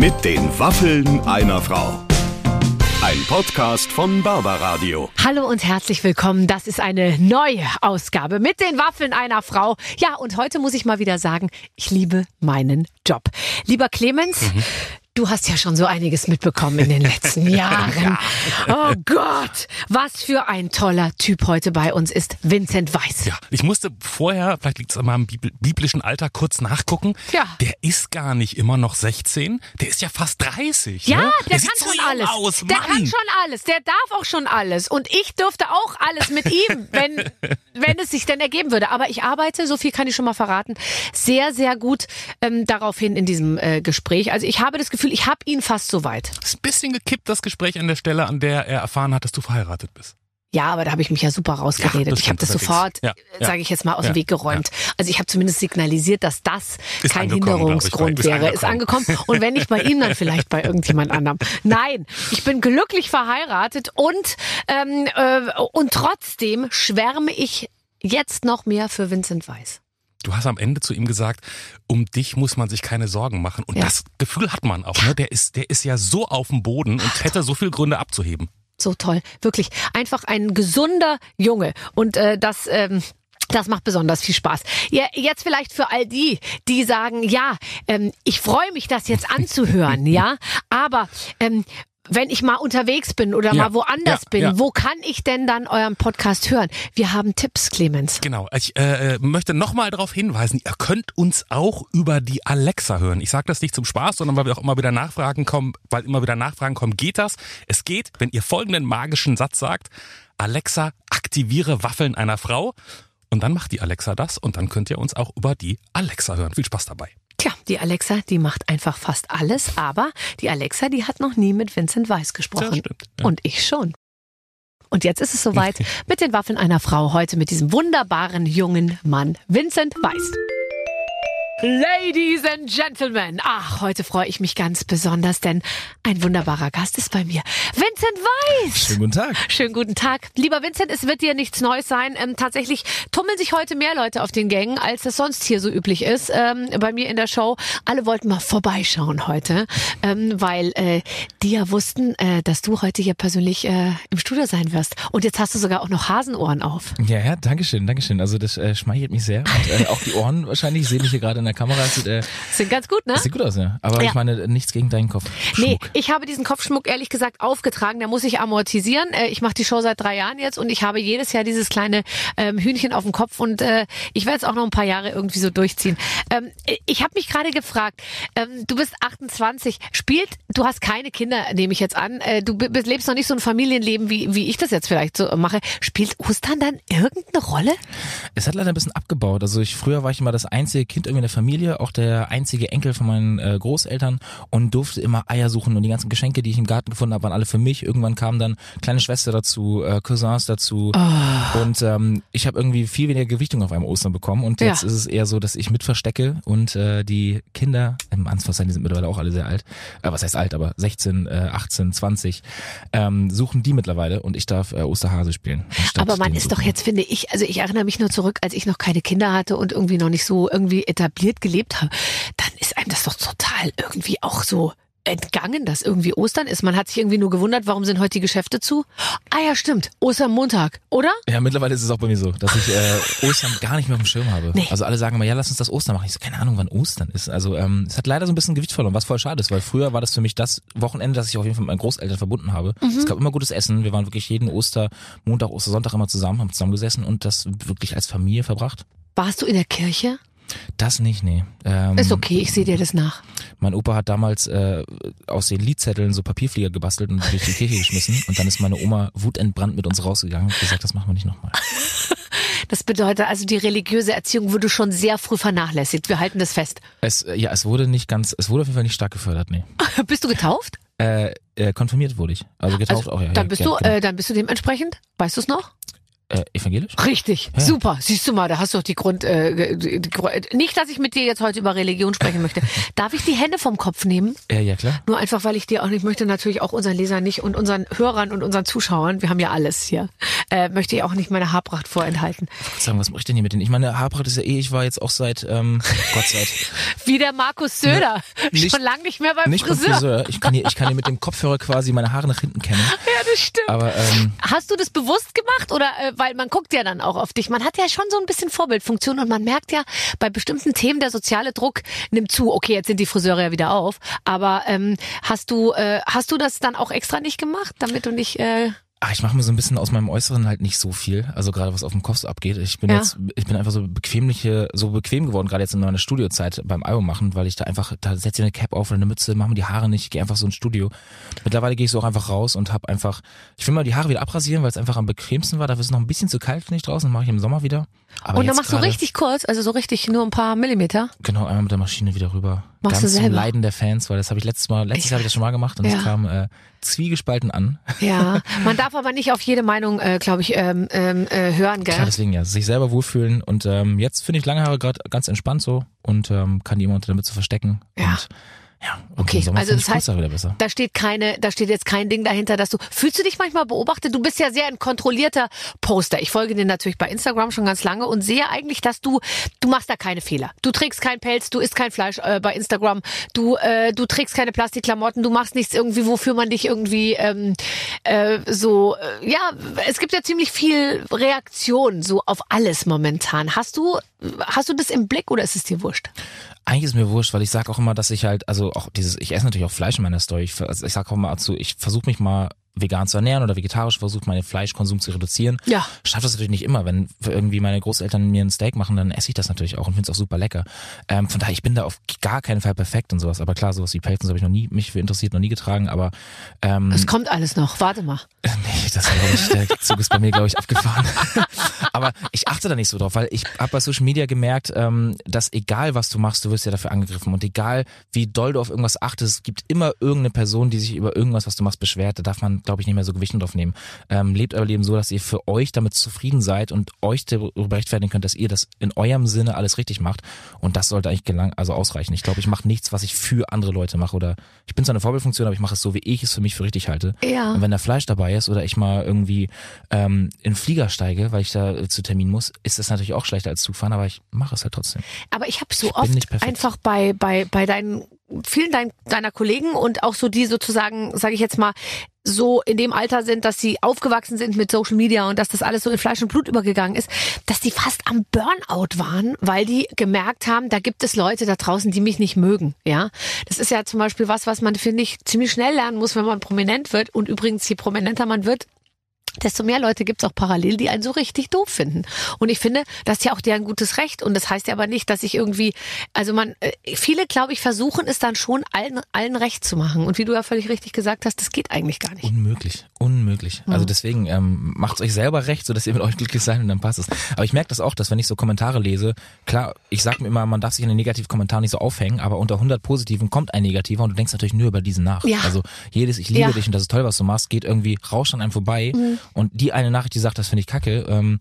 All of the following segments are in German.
Mit den Waffeln einer Frau. Ein Podcast von Barbaradio. Hallo und herzlich willkommen. Das ist eine neue Ausgabe mit den Waffeln einer Frau. Ja, und heute muss ich mal wieder sagen, ich liebe meinen Job. Lieber Clemens, Mhm. Du hast ja schon so einiges mitbekommen in den letzten Jahren. Oh Gott, was für ein toller Typ heute bei uns ist Vincent Weiss. Ja, ich musste vorher, vielleicht liegt es an meinem bibl- biblischen Alter, kurz nachgucken. Ja. Der ist gar nicht immer noch 16, der ist ja fast 30. Ja, ne? der, sieht kann so schon jung alles. Aus, der kann schon alles. Der darf auch schon alles. Und ich dürfte auch alles mit ihm, wenn, wenn es sich denn ergeben würde. Aber ich arbeite, so viel kann ich schon mal verraten, sehr, sehr gut ähm, daraufhin in diesem äh, Gespräch. Also ich habe das Gefühl, ich habe ihn fast so weit. Ist ein bisschen gekippt, das Gespräch an der Stelle, an der er erfahren hat, dass du verheiratet bist. Ja, aber da habe ich mich ja super rausgeredet. Ja, ich habe das sofort, Ja, ja. sage ich jetzt mal, aus Ja, dem Weg geräumt. Also ich habe zumindest signalisiert, dass das Ist kein angekommen, Hinderungsgrund ich, wäre. ist Ist angekommen. Und wenn nicht bei ihm, dann vielleicht bei irgendjemand anderem. Nein, ich bin glücklich verheiratet und ähm, äh, und trotzdem schwärme ich jetzt noch mehr für Vincent Weiss. Du hast am Ende zu ihm gesagt, um dich muss man sich keine Sorgen machen. Und Ja. das Gefühl hat man auch. Ne? Der, ist, der ist ja so auf dem Boden und hätte so viele Gründe abzuheben. So toll, wirklich einfach ein gesunder Junge und äh, das. Ähm, das macht besonders viel Spaß. Ja, jetzt vielleicht für all die, die sagen, ja, ähm, ich freue mich, das jetzt anzuhören, ja, aber ähm, wenn ich mal unterwegs bin oder Ja, mal woanders ja, bin, ja. wo kann ich denn dann euren Podcast hören? Wir haben Tipps, Clemens. Genau. Ich äh, äh, möchte nochmal darauf hinweisen, ihr könnt uns auch über die Alexa hören. Ich sage das nicht zum Spaß, sondern weil wir auch immer wieder Nachfragen kommen, weil immer wieder Nachfragen kommen, geht das? Es geht, wenn ihr folgenden magischen Satz sagt, Alexa, aktiviere Waffeln einer Frau. Und dann macht die Alexa das und dann könnt ihr uns auch über die Alexa hören. Viel Spaß dabei. Tja, die Alexa, die macht einfach fast alles, aber die Alexa, die hat noch nie mit Vincent Weiss gesprochen. Ja, stimmt, ja. Und ich schon. Und jetzt ist es soweit mit den Waffeln einer Frau. Heute mit diesem wunderbaren jungen Mann, Vincent Weiss. Ladies and Gentlemen, ach, heute freue ich mich ganz besonders, denn ein wunderbarer Gast ist bei mir. Vincent Weiss! Schönen guten Tag. Schönen guten Tag. Lieber Vincent, es wird dir nichts Neues sein. Ähm, tatsächlich tummeln sich heute mehr Leute auf den Gängen, als es sonst hier so üblich ist. Ähm, bei mir in der Show. Alle wollten mal vorbeischauen heute, ähm, weil äh, die ja wussten, äh, dass du heute hier persönlich äh, im Studio sein wirst. Und jetzt hast du sogar auch noch Hasenohren auf. Ja, ja, Dankeschön, Dankeschön. Also das äh, schmeichelt mich sehr. Und, äh, auch die Ohren wahrscheinlich, ich sehe mich hier gerade in der Kamera. Das sieht, äh, Sind ganz gut, ne? sieht gut aus, ja. Aber Ja. ich meine, nichts gegen deinen Kopf. Nee, ich habe diesen Kopfschmuck ehrlich gesagt aufgetragen. Der muss ich amortisieren. Äh, Ich mache die Show seit drei Jahren jetzt und ich habe jedes Jahr dieses kleine ähm, Hühnchen auf dem Kopf und äh, ich werde es auch noch ein paar Jahre irgendwie so durchziehen. Ähm, ich habe mich gerade gefragt, ähm, du bist 28, spielt, du hast keine Kinder, nehme ich jetzt an, äh, du lebst noch nicht so ein Familienleben, wie, wie ich das jetzt vielleicht so mache. Spielt Ostern dann irgendeine Rolle? Es hat leider ein bisschen abgebaut. Also ich früher war ich immer das einzige Kind irgendwie in der Familie, auch der einzige Enkel von meinen äh, Großeltern und durfte immer Eier suchen und die ganzen Geschenke, die ich im Garten gefunden habe, waren alle für mich. Irgendwann kamen dann kleine Schwester dazu, äh, Cousins dazu und ähm, ich habe irgendwie viel weniger Gewichtung auf einem Ostern bekommen und jetzt Ja. ist es eher so, dass ich mit verstecke und äh, die Kinder, im Anfangszeiten, die sind mittlerweile auch alle sehr alt, äh, was heißt alt, aber 16, äh, 18, 20, ähm, suchen die mittlerweile und ich darf äh, Osterhase spielen. Aber man ist doch suchen. jetzt, finde ich, also ich erinnere mich nur zurück, als ich noch keine Kinder hatte und irgendwie noch nicht so irgendwie etabliert gelebt habe, dann ist einem das doch total irgendwie auch so entgangen, dass irgendwie Ostern ist. Man hat sich irgendwie nur gewundert, warum sind heute die Geschäfte zu? Ah ja, stimmt. Ostermontag, oder? Ja, mittlerweile ist es auch bei mir so, dass ich äh, Ostern gar nicht mehr auf dem Schirm habe. Nee. Also alle sagen immer, ja, lass uns das Ostern machen. Ich so, keine Ahnung, wann Ostern ist. Also ähm, es hat leider so ein bisschen Gewicht verloren, was voll schade ist, weil früher war das für mich das Wochenende, das ich auf jeden Fall mit meinen Großeltern verbunden habe. Es gab immer gutes Essen. Wir waren wirklich jeden Oster, Montag, Ostersonntag immer zusammen, haben zusammengesessen und das wirklich als Familie verbracht. Warst du in der Kirche? Das nicht, nee. Ähm, Ist okay, ich sehe dir das nach. Mein Opa hat damals äh, aus den Liedzetteln so Papierflieger gebastelt und durch die Kirche geschmissen. Und dann ist meine Oma wutentbrannt mit uns rausgegangen und gesagt, das machen wir nicht nochmal. Das bedeutet also, die religiöse Erziehung wurde schon sehr früh vernachlässigt. Wir halten das fest. Es, ja, es wurde nicht ganz, es wurde auf jeden Fall nicht stark gefördert, nee. Bist du getauft? Äh, äh, konfirmiert wurde ich. Also getauft Also, auch, ja. dann bist ja, du, genau. äh, dann bist du dementsprechend. Weißt du es noch? Äh, evangelisch? Richtig, Ja. super. Siehst du mal, da hast du doch die Grund. Äh, die, die, nicht, dass ich mit dir jetzt heute über Religion sprechen möchte. Darf ich die Hände vom Kopf nehmen? Ja, ja, klar. Nur einfach, weil ich dir auch nicht möchte, natürlich auch unseren Lesern nicht und unseren Hörern und unseren Zuschauern, wir haben ja alles hier, äh, möchte ich auch nicht meine Haarpracht vorenthalten. Ich sagen, was mache ich denn hier mit denen? Ich meine, Haarpracht ist ja eh, ich war jetzt auch seit, ähm, Gott sei Dank, Wie der Markus Söder. nicht- Schon lange nicht mehr beim nicht beim Friseur. Friseur. Ich kann hier, ich kann hier mit dem Kopfhörer quasi meine Haare nach hinten kämmen. Ja, das stimmt. Aber, ähm, Hast du das bewusst gemacht oder äh, weil man guckt ja dann auch auf dich. Man hat ja schon so ein bisschen Vorbildfunktion und man merkt ja bei bestimmten Themen der soziale Druck nimmt zu. Okay, jetzt sind die Friseure ja wieder auf, aber ähm, hast du äh, hast du das dann auch extra nicht gemacht, damit du nicht äh, Ach, ich mache mir so ein bisschen aus meinem Äußeren halt nicht so viel. Also gerade was auf dem Kopf so abgeht. Ich bin Ja. jetzt, ich bin einfach so bequemliche, so bequem geworden, gerade jetzt in meiner Studiozeit beim Album machen, weil ich da einfach, da setze ich eine Cap auf oder eine Mütze, mache mir die Haare nicht, gehe einfach so ins Studio. Mittlerweile gehe ich so auch einfach raus und habe einfach, ich will mal die Haare wieder abrasieren, weil es einfach am bequemsten war. Dafür ist es noch ein bisschen zu kalt, finde ich draußen, mache ich im Sommer wieder. Aber und dann machst du richtig kurz, also so richtig nur ein paar Millimeter. Genau, einmal mit der Maschine wieder rüber. Machst du Ganz zum selber? Leiden der Fans, weil das habe ich letztes Mal, letztes Jahr habe ich das schon mal gemacht und Ja. es kam äh, zwiegespalten an. Ja, man darf aber nicht auf jede Meinung, äh, glaube ich, ähm, ähm, äh, hören, gell? Klar, deswegen ja, sich selber wohlfühlen und ähm, jetzt finde ich lange Haare gerade ganz entspannt so und ähm, kann die immer unter der Mütze verstecken. Ja. Und, ja, Okay, Sommer also das heißt-. Da steht keine, da steht jetzt kein Ding dahinter, dass du, fühlst du dich manchmal beobachtet? Du bist ja sehr ein kontrollierter Poster. Ich folge dir natürlich bei Instagram schon ganz lange und sehe eigentlich, dass du, du machst da keine Fehler. Du trägst keinen Pelz, du isst kein Fleisch äh, bei Instagram, du, äh, du trägst keine Plastikklamotten, du machst nichts irgendwie, wofür man dich irgendwie ähm, äh, so, äh, ja, es gibt ja ziemlich viel Reaktion so auf alles momentan. Hast du, hast du das im Blick oder ist es dir wurscht? Eigentlich ist mir wurscht, weil ich sage auch immer, dass ich halt, also auch dieses, ich esse natürlich auch Fleisch in meiner Story. Ich, also ich sage auch mal dazu, ich versuche mich mal vegan zu ernähren oder vegetarisch, versuche meinen Fleischkonsum zu reduzieren. Ja. Schaffe das natürlich nicht immer. Wenn irgendwie meine Großeltern mir ein Steak machen, dann esse ich das natürlich auch und finde es auch super lecker. Ähm, von daher, ich bin da auf gar keinen Fall perfekt und sowas. Aber klar, sowas wie Pelzen habe ich noch nie mich für interessiert, noch nie getragen. Aber ähm, Es kommt alles noch. Warte mal. Nee, das ich, der Zug ist bei mir, glaube ich, abgefahren. Aber ich achte da nicht so drauf, weil ich habe bei Social Media gemerkt, ähm, dass egal was du machst, du wirst ja dafür angegriffen. Und egal wie doll du auf irgendwas achtest, es gibt immer irgendeine Person, die sich über irgendwas, was du machst, beschwert. Da darf man, glaube ich, nicht mehr so Gewicht drauf nehmen. Ähm, lebt euer Leben so, dass ihr für euch damit zufrieden seid und euch darüber rechtfertigen könnt, dass ihr das in eurem Sinne alles richtig macht. Und das sollte eigentlich gelang, also ausreichen. Ich glaube, ich mache nichts, was ich für andere Leute mache. Oder ich bin zwar eine Vorbildfunktion, aber ich mache es so, wie ich es für mich für richtig halte. Ja. Und wenn da Fleisch dabei ist oder ich mal irgendwie ähm, in Flieger steige, weil ich da äh, zu Termin muss, ist das natürlich auch schlechter als Zugfahren, aber ich mache es halt trotzdem. Aber ich habe so Ich oft einfach bei bei bei deinen vielen dein, deiner Kollegen und auch so die sozusagen, sage ich jetzt mal, so in dem Alter sind, dass sie aufgewachsen sind mit Social Media und dass das alles so in Fleisch und Blut übergegangen ist, dass die fast am Burnout waren, weil die gemerkt haben, da gibt es Leute da draußen, die mich nicht mögen. Ja, das ist ja zum Beispiel was, was man finde ich ziemlich schnell lernen muss, wenn man prominent wird. Und übrigens, je prominenter man wird, desto mehr Leute gibt's auch parallel, die einen so richtig doof finden. Und ich finde, das ist ja auch deren gutes Recht. Und das heißt ja aber nicht, dass ich irgendwie, also man, äh, viele, glaube ich, versuchen es dann schon allen, allen recht zu machen. Und wie du ja völlig richtig gesagt hast, das geht eigentlich gar nicht. Unmöglich, unmöglich. Also deswegen ähm, macht euch selber recht, so dass ihr mit euch glücklich seid und dann passt es. Aber ich merke das auch, dass wenn ich so Kommentare lese, klar, ich sag mir immer, man darf sich an den negativen Kommentaren nicht so aufhängen, aber unter 100 positiven kommt ein negativer und du denkst natürlich nur über diesen nach. Ja. Also jedes ich liebe Ja. dich und das ist toll, was du machst, geht irgendwie rauscht an einem vorbei und die eine Nachricht, die sagt, das finde ich kacke, ähm,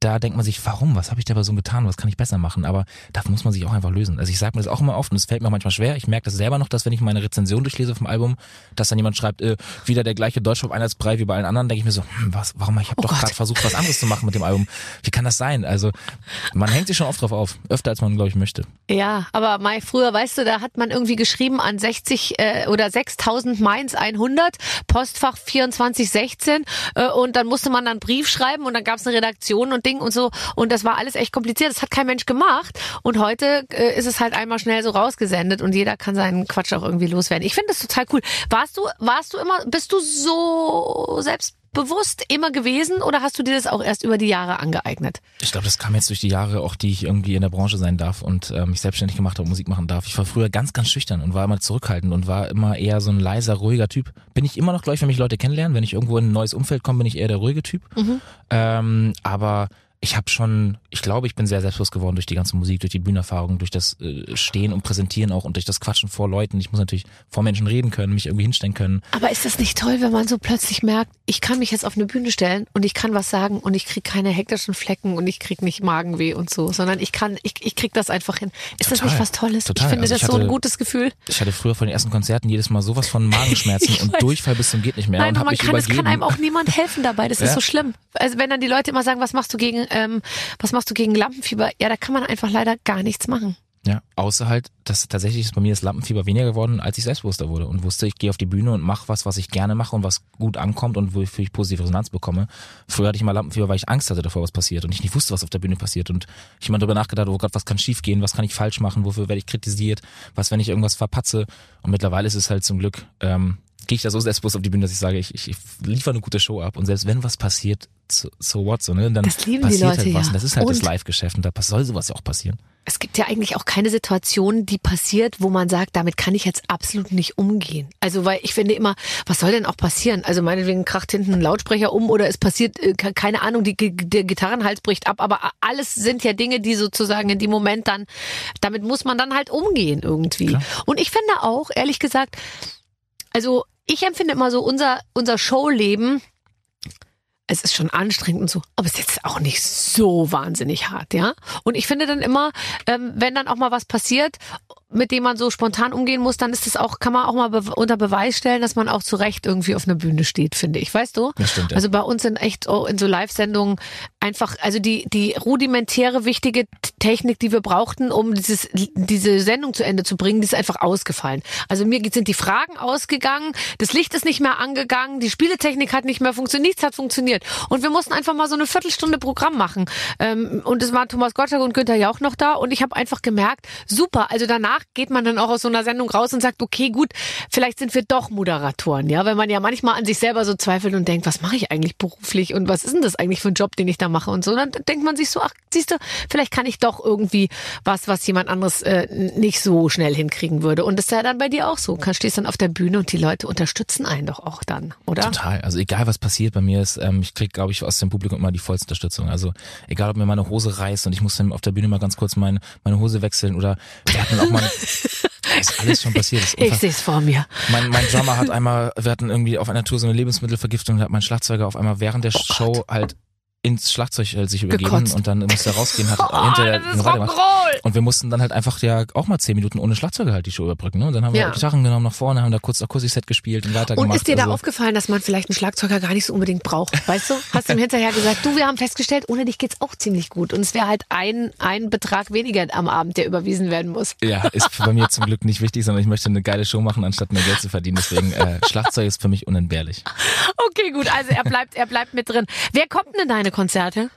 da denkt man sich, warum? Was habe ich der Person getan? Was kann ich besser machen? Aber da muss man sich auch einfach lösen. Also ich sage mir das auch immer oft und es fällt mir auch manchmal schwer. Ich merke das selber noch, dass wenn ich meine Rezension durchlese vom Album, dass dann jemand schreibt, äh, wieder der gleiche Deutschpop-Einheitsbrei wie bei allen anderen, denke ich mir so, hm, was, warum? Ich habe doch Gott. gerade versucht, was anderes zu machen mit dem Album. Wie kann das sein? Also man hängt sich schon oft drauf auf. Öfter, als man, glaube ich, möchte. Ja, aber Mai, früher, weißt du, da hat man irgendwie geschrieben an 60 äh, oder 6000 Mainz 100, Postfach 2416 äh, und dann musste man dann einen Brief schreiben und dann gab's eine Redaktion und Ding und so und das war alles echt kompliziert. Das hat kein Mensch gemacht und heute äh, ist es halt einmal schnell so rausgesendet und jeder kann seinen Quatsch auch irgendwie loswerden. Ich finde das total cool. Warst du, warst du immer, bist du so selbstbewusst immer gewesen oder hast du dir das auch erst über die Jahre angeeignet? Ich glaube, das kam jetzt durch die Jahre auch, die ich irgendwie in der Branche sein darf und äh, mich selbstständig gemacht habe und Musik machen darf. Ich war früher ganz, ganz schüchtern und war immer zurückhaltend und war immer eher so ein leiser, ruhiger Typ. Bin ich immer noch, glaube ich, wenn mich Leute kennenlernen. Wenn ich irgendwo in ein neues Umfeld komme, bin ich eher der ruhige Typ. Ähm, aber ich habe schon, ich glaube, ich bin sehr selbstbewusst geworden durch die ganze Musik, durch die Bühnenerfahrung, durch das äh, Stehen und Präsentieren auch und durch das Quatschen vor Leuten. Ich muss natürlich vor Menschen reden können, mich irgendwie hinstellen können. Aber ist das nicht toll, wenn man so plötzlich merkt, ich kann mich jetzt auf eine Bühne stellen und ich kann was sagen und ich krieg keine hektischen Flecken und ich krieg nicht Magenweh und so, sondern ich kann, ich, ich krieg das einfach hin. Ist das Total. nicht was Tolles? Total. Ich finde Also das ich so ein hatte- gutes Gefühl. Ich hatte früher von den ersten Konzerten jedes Mal sowas von Magenschmerzen und weiß. Durchfall bis zum geht nicht mehr Nein, und man kann, es kann einem auch niemand helfen dabei. Das ist Ja. so schlimm. Also wenn dann die Leute immer sagen, was machst du gegen, ähm, was machst du gegen Lampenfieber? Ja, da kann man einfach leider gar nichts machen. Ja, außer halt, dass tatsächlich ist bei mir das Lampenfieber weniger geworden, als ich selbstbewusster wurde. Und wusste, ich gehe auf die Bühne und mache was, was ich gerne mache und was gut ankommt und wofür ich positive Resonanz bekomme. Früher hatte ich mal Lampenfieber, weil ich Angst hatte davor, was passiert und ich nicht wusste, was auf der Bühne passiert. Und ich immer darüber nachgedacht, oh Gott, was kann schief gehen, was kann ich falsch machen, wofür werde ich kritisiert, was, wenn ich irgendwas verpatze? Und mittlerweile ist es halt zum Glück, ähm, gehe ich da so selbstbewusst auf die Bühne, dass ich sage, ich, ich, ich liefere eine gute Show ab. Und selbst wenn was passiert, so, what, so, ne, dann Das lieben die passiert Leute, halt was ja. und das ist halt das Und- Live-Geschäft und da soll sowas ja auch passieren. Es gibt ja eigentlich auch keine Situation, die passiert, wo man sagt, damit kann ich jetzt absolut nicht umgehen. Also, weil ich finde immer, was soll denn auch passieren? Also, meinetwegen kracht hinten ein Lautsprecher um oder es passiert, äh, ke- keine Ahnung, die, der Gitarrenhals bricht ab, aber alles sind ja Dinge, die sozusagen in dem Moment dann, damit muss man dann halt umgehen irgendwie. Klar. Und ich finde auch, ehrlich gesagt, also, ich empfinde immer so unser, unser Showleben, es ist schon anstrengend und so, aber es ist jetzt auch nicht so wahnsinnig hart, ja. Und ich finde dann immer, ähm, wenn dann auch mal was passiert, mit dem man so spontan umgehen muss, dann ist es auch, kann man auch mal be unter Beweis stellen, dass man auch zu Recht irgendwie auf einer Bühne steht, finde ich. Weißt du? Das stimmt, ja. Also bei uns sind echt oh, in so Live-Sendungen einfach, also die, die rudimentäre, wichtige Technik, die wir brauchten, um dieses, diese Sendung zu Ende zu bringen, die ist einfach ausgefallen. Also mir sind die Fragen ausgegangen, das Licht ist nicht mehr angegangen, die Spieletechnik hat nicht mehr funktioniert, nichts hat funktioniert. Und wir mussten einfach mal so eine Viertelstunde Programm machen. Ähm, und es waren Thomas Gottschalk und Günther Jauch noch da und ich habe einfach gemerkt, super, also danach geht man dann auch aus so einer Sendung raus und sagt, okay, gut, vielleicht sind wir doch Moderatoren, ja, weil man ja manchmal an sich selber so zweifelt und denkt, was mache ich eigentlich beruflich und was ist denn das eigentlich für ein Job, den ich da mache und so. Dann denkt man sich so, ach, siehst du, vielleicht kann ich doch irgendwie was, was jemand anderes äh, nicht so schnell hinkriegen würde. Und das ist ja dann bei dir auch so. Du stehst dann auf der Bühne und die Leute unterstützen einen doch auch dann, oder? Total. Also egal was passiert bei mir ist, ähm, ich krieg, glaube ich, aus dem Publikum immer die vollste Unterstützung. Also egal, ob mir meine Hose reißt und ich muss dann auf der Bühne mal ganz kurz meine, meine Hose wechseln oder wir hatten auch mal, ist alles schon passiert. Ich sehe es vor mir. Mein, mein Drummer hat einmal, wir hatten irgendwie auf einer Tour so eine Lebensmittelvergiftung, da hat mein Schlagzeuger auf einmal während der Show halt ins Schlagzeug halt sich übergeben Gekotzt. und dann musste er rausgehen, hat Oh, hinterher das ist. Rock'n'Roll! Und wir mussten dann halt einfach ja auch mal zehn Minuten ohne Schlagzeuger halt die Show überbrücken. Ne? Und dann haben wir Ja. Gitarren genommen nach vorne, haben da kurz Akustikset gespielt und weitergemacht. Und ist dir da also, aufgefallen, dass man vielleicht einen Schlagzeuger gar nicht so unbedingt braucht? Weißt du? Hast du ihm hinterher gesagt, du, wir haben festgestellt, ohne dich geht's auch ziemlich gut. Und es wäre halt ein, ein Betrag weniger am Abend, der überwiesen werden muss. Ja, ist bei mir zum Glück nicht wichtig, sondern ich möchte eine geile Show machen, anstatt mehr Geld zu verdienen. Deswegen äh, Schlagzeug ist für mich unentbehrlich. Okay, gut. Also er bleibt, er bleibt mit drin. Wer kommt denn in deine Konzerte?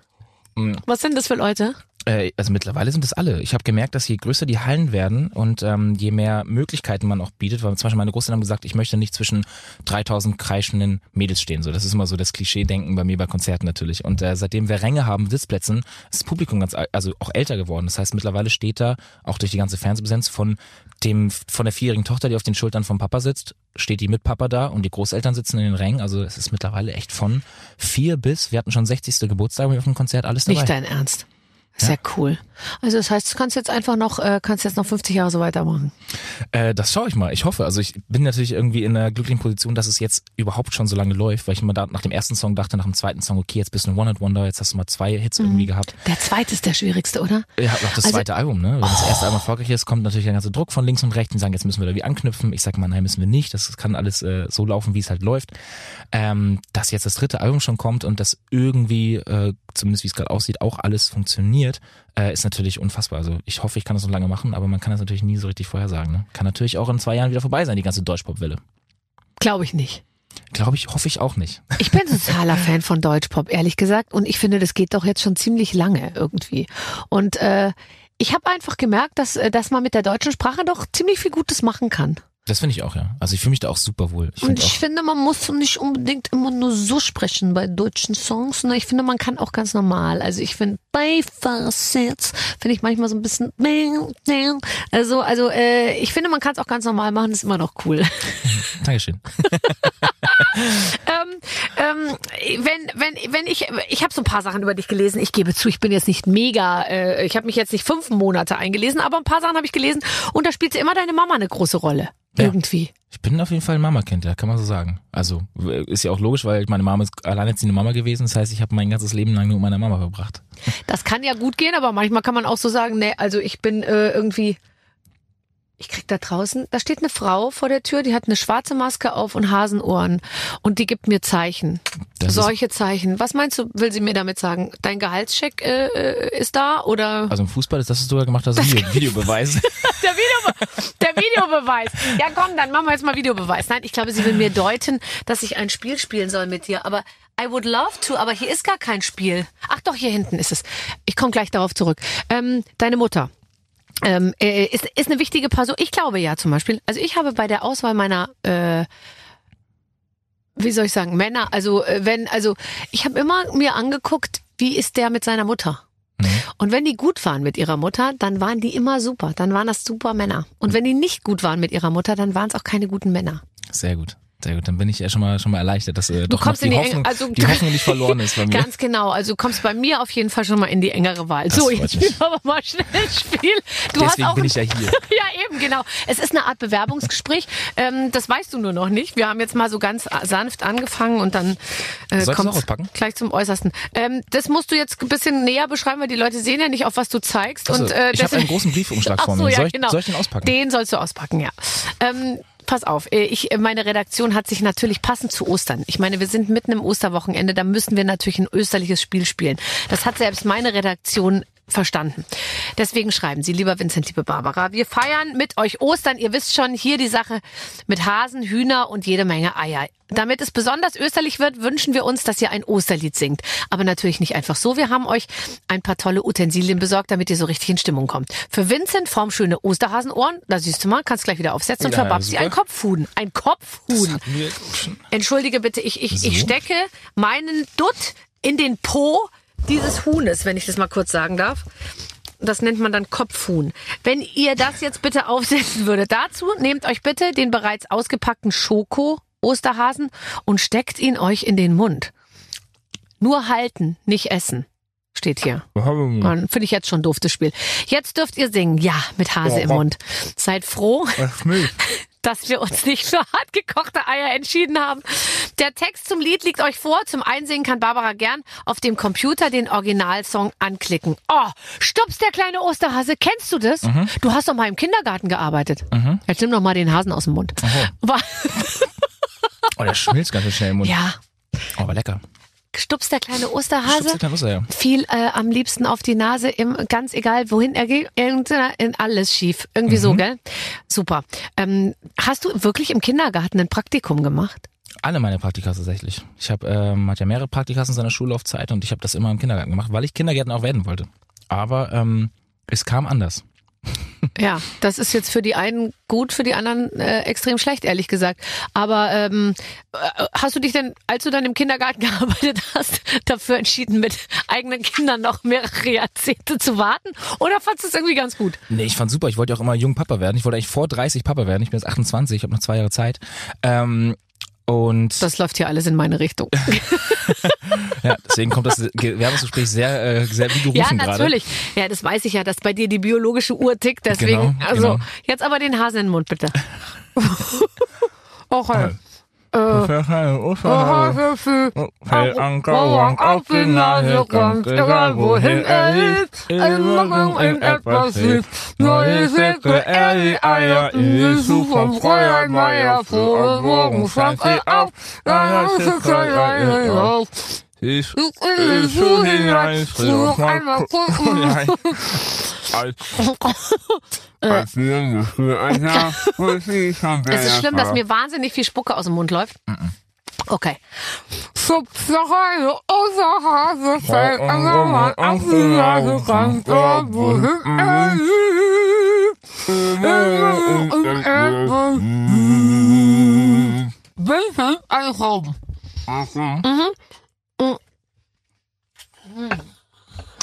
Mm. Was sind das für Leute? Äh, also mittlerweile sind es alle. Ich habe gemerkt, dass je größer die Hallen werden und ähm, je mehr Möglichkeiten man auch bietet, weil zum Beispiel meine Großeltern haben gesagt, ich möchte nicht zwischen 3000 kreischenden Mädels stehen. So, das ist immer so das Klischee-Denken bei mir bei Konzerten natürlich. Und äh, seitdem wir Ränge haben, Sitzplätzen, ist das Publikum ganz, al- also auch älter geworden. Das heißt, mittlerweile steht da auch durch die ganze Fernsehpräsenz von dem von der vierjährigen Tochter, die auf den Schultern vom Papa sitzt, steht die mit Papa da und die Großeltern sitzen in den Rängen. Also es ist mittlerweile echt von vier bis, wir hatten schon 60. Geburtstag auf dem Konzert, alles dabei. Nicht dein Ernst. Sehr cool. Also das heißt, du kannst jetzt einfach noch, äh, kannst jetzt noch 50 Jahre so weitermachen. Äh, das schaue ich mal. Ich hoffe. Also ich bin natürlich irgendwie in einer glücklichen Position, dass es jetzt überhaupt schon so lange läuft, weil ich immer da nach dem ersten Song dachte, nach dem zweiten Song, okay, jetzt bist du ein One-Hit-Wonder, jetzt hast du mal zwei Hits irgendwie gehabt. Der zweite ist der schwierigste, oder? Ja, auch das Also- zweite Album, ne? Wenn das erste Album erfolgreich ist, kommt natürlich der ganze Druck von links und rechts und sagen, jetzt müssen wir da wie anknüpfen. Ich sage mal, nein, müssen wir nicht. Das kann alles äh, so laufen, wie es halt läuft. Ähm, dass jetzt das dritte Album schon kommt und das irgendwie, äh, zumindest wie es gerade aussieht, auch alles funktioniert, äh, ist natürlich unfassbar. Also ich hoffe, ich kann das noch lange machen, aber man kann das natürlich nie so richtig vorhersagen. Ne? Kann natürlich auch in zwei Jahren wieder vorbei sein, die ganze Deutschpop-Welle. Glaube ich nicht. Glaube ich, hoffe ich auch nicht. Ich bin totaler Fan von Deutschpop, ehrlich gesagt. Und ich finde, das geht doch jetzt schon ziemlich lange irgendwie. Und äh, ich habe einfach gemerkt, dass, äh, dass man mit der deutschen Sprache doch ziemlich viel Gutes machen kann. Das finde ich auch, ja. Also ich fühle mich da auch super wohl. Ich Und ich finde, man muss nicht unbedingt immer nur so sprechen bei deutschen Songs. Ne? Ich finde, man kann auch ganz normal. Also ich finde, Beifahrersitz finde ich manchmal so ein bisschen. Also, also äh, ich finde, man kann es auch ganz normal machen, ist immer noch cool. Dankeschön. ähm, ähm, wenn, wenn, wenn ich, ich habe so ein paar Sachen über dich gelesen. Ich gebe zu, ich bin jetzt nicht mega, äh, ich habe mich jetzt nicht fünf Monate eingelesen, aber ein paar Sachen habe ich gelesen und da spielte immer deine Mama eine große Rolle. Ja. Irgendwie. Ich bin auf jeden Fall ein Mama-Kind, ja, kann man so sagen. Also ist ja auch logisch, weil meine Mama ist alleinerziehende Mama gewesen. Das heißt, ich habe mein ganzes Leben lang nur mit meiner Mama verbracht. Das kann ja gut gehen, aber manchmal kann man auch so sagen, nee, also ich bin äh, irgendwie. Ich krieg da draußen, da steht eine Frau vor der Tür, die hat eine schwarze Maske auf und Hasenohren und die gibt mir Zeichen. Das Solche Zeichen. Was meinst du, will sie mir damit sagen? Dein Gehaltscheck äh, äh, ist da oder Also im Fußball ist das, was du da gemacht hast, Video, Videobeweis. der, Videobe der Videobeweis? Ja, komm, dann machen wir jetzt mal Videobeweis. Nein, ich glaube, sie will mir deuten, dass ich ein Spiel spielen soll mit dir. Aber I would love to, aber hier ist gar kein Spiel. Ach doch, hier hinten ist es. Ich komme gleich darauf zurück. Ähm, deine Mutter. Ähm, äh, ist, ist eine wichtige Person. Ich glaube ja zum Beispiel. Also ich habe bei der Auswahl meiner äh, wie soll ich sagen, Männer, also äh, wenn, also ich habe immer mir angeguckt, wie ist der mit seiner Mutter? Und wenn die gut waren mit ihrer Mutter, dann waren die immer super. Dann waren das super Männer. Und wenn die nicht gut waren mit ihrer Mutter, dann waren es auch keine guten Männer. Sehr gut. Sehr gut. Dann bin ich ja schon mal schon mal erleichtert, dass äh, Du doch die in die Hoffnung, also die Hoffnung nicht verloren ist bei mir. Ganz genau. Also du kommst bei mir auf jeden Fall schon mal in die engere Wahl. Das so, jetzt spielen wir aber mal schnell ein Spiel. Du Deswegen hast auch bin ich ja hier. ja, eben, genau. Es ist eine Art Bewerbungsgespräch. Ähm, das weißt du nur noch nicht. Wir haben jetzt mal so ganz sanft angefangen und dann äh, kommt gleich zum Äußersten. Ähm, das musst du jetzt ein bisschen näher beschreiben, weil die Leute sehen ja nicht, auf was du zeigst. Achso, und, äh, ich habe einen großen Briefumschlag vor mir. ja, soll, ich, genau. soll ich den auspacken? Den sollst du auspacken, ja. Ähm, pass auf, äh, ich, meine Redaktion hat sich natürlich passend zu Ostern. Ich meine, wir sind mitten im Osterwochenende, da müssen wir natürlich ein österliches Spiel spielen. Das hat selbst meine Redaktion verstanden. Deswegen schreiben Sie, lieber Vincent, liebe Barbara, wir feiern mit euch Ostern. Ihr wisst schon, hier die Sache mit Hasen, Hühner und jede Menge Eier. Damit es besonders österlich wird, wünschen wir uns, dass ihr ein Osterlied singt. Aber natürlich nicht einfach so. Wir haben euch ein paar tolle Utensilien besorgt, damit ihr so richtig in Stimmung kommt. Für Vincent formschöne Osterhasenohren. Da siehst du mal, kannst gleich wieder aufsetzen. Und Ja, für Babsi ein Kopfhuhn. Ein Kopfhuhn. Entschuldige bitte, ich, ich, So. ich stecke meinen Dutt in den Po dieses Huhnes, wenn ich das mal kurz sagen darf. Das nennt man dann Kopfhuhn. Wenn ihr das jetzt bitte aufsetzen würdet, dazu nehmt euch bitte den bereits ausgepackten Schoko Osterhasen und steckt ihn euch in den Mund. Nur halten, nicht essen. Steht hier. Finde ich jetzt schon doof, das Spiel. Jetzt dürft ihr singen. Ja, mit Hase im Mund. Seid froh, dass wir uns nicht für hart gekochte Eier entschieden haben. Der Text zum Lied liegt euch vor. Zum Einsingen kann Barbara gern auf dem Computer den Originalsong anklicken. Oh, Stups, der kleine Osterhase. Kennst du das? Du hast doch mal im Kindergarten gearbeitet. Jetzt nimm doch mal den Hasen aus dem Mund. Oh, der schmilzt ganz schön schnell im Mund. ja, Oh, aber lecker. Stups, der kleine Osterhase. kein Wasser, ja. fiel äh, am liebsten auf die Nase, im, ganz egal wohin er ging, in alles schief. Irgendwie so, gell? Super. Ähm, hast du wirklich im Kindergarten ein Praktikum gemacht? Alle meine Praktika tatsächlich. Ich habe ähm, hatte ja mehrere Praktikas in seiner Schullaufzeit und ich habe das immer im Kindergarten gemacht, weil ich Kindergärtner auch werden wollte. Aber ähm, es kam anders. Ja, das ist jetzt für die einen gut, für die anderen äh, extrem schlecht, ehrlich gesagt. Aber ähm, äh, hast du dich denn, als du dann im Kindergarten gearbeitet hast, dafür entschieden, mit eigenen Kindern noch mehrere Jahrzehnte zu warten? Oder fandest du es irgendwie ganz gut? Nee, ich fand super. Ich wollte ja auch immer jung Papa werden. Ich wollte eigentlich vor 30 Papa werden. Ich bin jetzt 28, ich habe noch zwei Jahre Zeit. Ähm, und Das läuft hier alles in meine Richtung. ja, deswegen kommt das Werbungsgespräch sehr, äh, sehr wie gerufen Ja, natürlich. Ja, das weiß ich ja, dass bei dir die biologische Uhr tickt. Deswegen, Genau, also genau. jetzt aber den Hasen in den Mund, bitte. Och, hey. Fällt Anker auf die Nase, kommt egal wohin er liegt. Immer in etwas liegt. Neue Säcke, er die Eier in die Suche von Freiheit Meier. Vor Morgen stand es klein auf. Ich will hinein, noch einmal gucken. Als, als schon Es ist schlimm, dass mir wahnsinnig viel Spucke aus dem Mund läuft. Okay. Eine Osterhase, fällt an der Mann auf die Nase, ganz dort, wohin er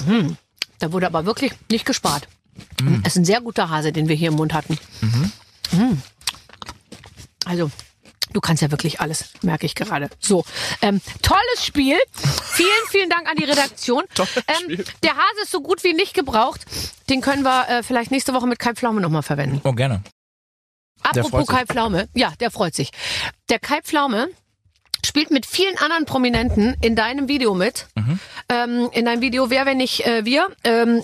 Eicheln. Da wurde aber wirklich nicht gespart. Es ist ein sehr guter Hase, den wir hier im Mund hatten. Mm. Also, du kannst ja wirklich alles, merke ich gerade. So, ähm, tolles Spiel. Vielen, vielen Dank an die Redaktion. Ähm, der Hase ist so gut wie nicht gebraucht. Den können wir äh, vielleicht nächste Woche mit Kai Pflaume nochmal verwenden. Oh, gerne. Apropos. Kai Pflaume. Ja, der freut sich. Der Kai Pflaume spielt mit vielen anderen Prominenten in deinem Video mit. Mhm. Ähm, in deinem Video Wer, wenn nicht äh, wir. Ähm,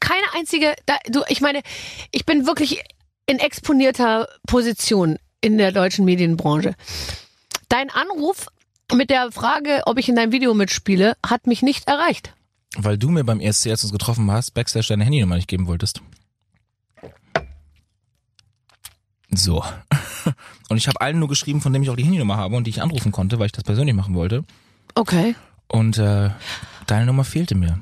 keine einzige, da, du, ich meine, ich bin wirklich in exponierter Position in der deutschen Medienbranche. Dein Anruf mit der Frage, ob ich in deinem Video mitspiele, hat mich nicht erreicht. Weil du mir beim ESC, als du uns getroffen hast, Backstage deine Handynummer nicht geben wolltest. So. Und ich habe allen nur geschrieben, von dem ich auch die Handynummer habe und die ich anrufen konnte, weil ich das persönlich machen wollte. Okay. Und äh, deine Nummer fehlte mir.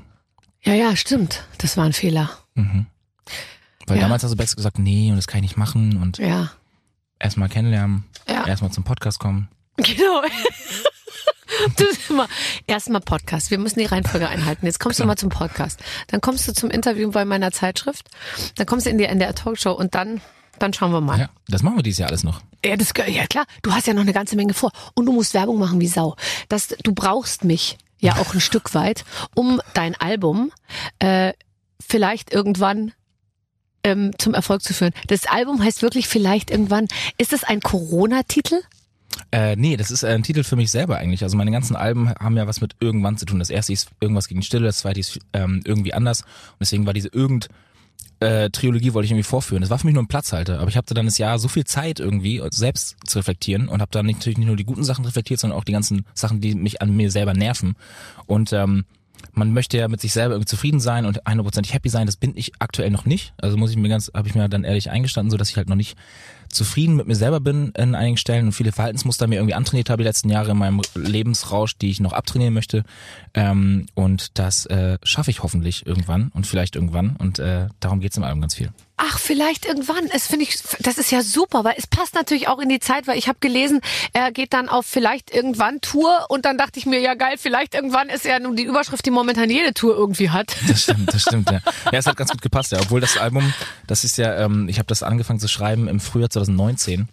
Ja, ja, stimmt. Das war ein Fehler. Weil Ja. damals hast du Backstage gesagt, nee, und das kann ich nicht machen und Ja. erstmal kennenlernen, Ja. erstmal zum Podcast kommen. Genau. Erstmal Podcast. Wir müssen die Reihenfolge einhalten. Jetzt kommst du mal zum Podcast. Dann kommst du zum Interview bei meiner Zeitschrift. Dann kommst du in die NDR Talkshow und dann, dann schauen wir mal. Ja, das machen wir dieses Jahr alles noch. Ja, das, ja klar. Du hast ja noch eine ganze Menge vor. Und du musst Werbung machen wie Sau. Das, du brauchst mich ja auch ein Stück weit, um dein Album äh, vielleicht irgendwann ähm, zum Erfolg zu führen. Das Album heißt wirklich vielleicht irgendwann. Ist es ein Corona-Titel? Äh, nee, das ist ein Titel für mich selber eigentlich. Also meine ganzen Alben haben ja was mit irgendwann zu tun. Das erste ist irgendwas gegen Stille, das zweite ist ähm, irgendwie anders. Und deswegen war diese irgend äh, Trilogie wollte ich irgendwie vorführen. Das war für mich nur ein Platzhalter. Aber ich hatte dann das Jahr so viel Zeit irgendwie, selbst zu reflektieren und habe dann natürlich nicht nur die guten Sachen reflektiert, sondern auch die ganzen Sachen, die mich an mir selber nerven. Und ähm, man möchte ja mit sich selber irgendwie zufrieden sein und 100% happy sein. Das bin ich aktuell noch nicht. Also muss ich mir ganz, habe ich mir dann ehrlich eingestanden, so dass ich halt noch nicht zufrieden mit mir selber bin in einigen Stellen und viele Verhaltensmuster mir irgendwie antrainiert habe die letzten Jahre in meinem Lebensrausch, die ich noch abtrainieren möchte. Ähm, und das äh, schaffe ich hoffentlich irgendwann und vielleicht irgendwann. Und äh, darum geht's im Album ganz viel. Ach, vielleicht irgendwann. Es finde ich, das ist ja super, weil es passt natürlich auch in die Zeit, weil ich habe gelesen, er geht dann auf vielleicht irgendwann Tour und dann dachte ich mir, ja geil, vielleicht irgendwann ist ja nun die Überschrift, die momentan jede Tour irgendwie hat. Das stimmt, das stimmt, ja. Ja, es hat ganz gut gepasst, ja. Obwohl das Album, das ist ja, ähm, ich habe das angefangen zu schreiben im Frühjahr 2019.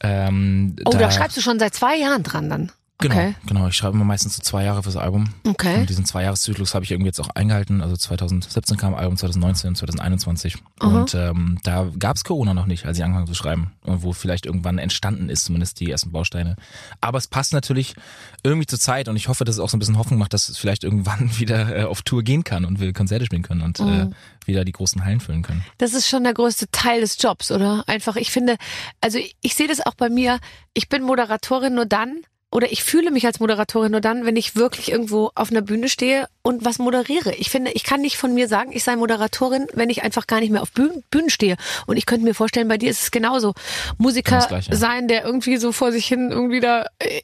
Ähm, Oh, da, schreibst du schon seit zwei Jahren dran dann. Genau, Okay. genau. Ich schreibe immer meistens so zwei Jahre fürs Album. Okay. Und diesen Zweijahreszyklus habe ich irgendwie jetzt auch eingehalten. Also 2017 kam Album, 2019, 2021. Und ähm, da gab's Corona noch nicht, als ich angefangen zu schreiben. Und wo vielleicht irgendwann entstanden ist, zumindest die ersten Bausteine. Aber es passt natürlich irgendwie zur Zeit und ich hoffe, dass es auch so ein bisschen Hoffnung macht, dass es vielleicht irgendwann wieder äh, auf Tour gehen kann und wir Konzerte spielen können und äh, wieder die großen Hallen füllen können. Das ist schon der größte Teil des Jobs, oder? Einfach, ich finde, also ich, ich sehe das auch bei mir. Ich bin Moderatorin nur dann, oder ich fühle mich als Moderatorin nur dann, wenn ich wirklich irgendwo auf einer Bühne stehe und was moderiere. Ich finde, ich kann nicht von mir sagen, ich sei Moderatorin, wenn ich einfach gar nicht mehr auf Bühnen, Bühnen stehe. Und ich könnte mir vorstellen, bei dir ist es genauso. Musiker das Gleiche. sein, der irgendwie so vor sich hin irgendwie da äh,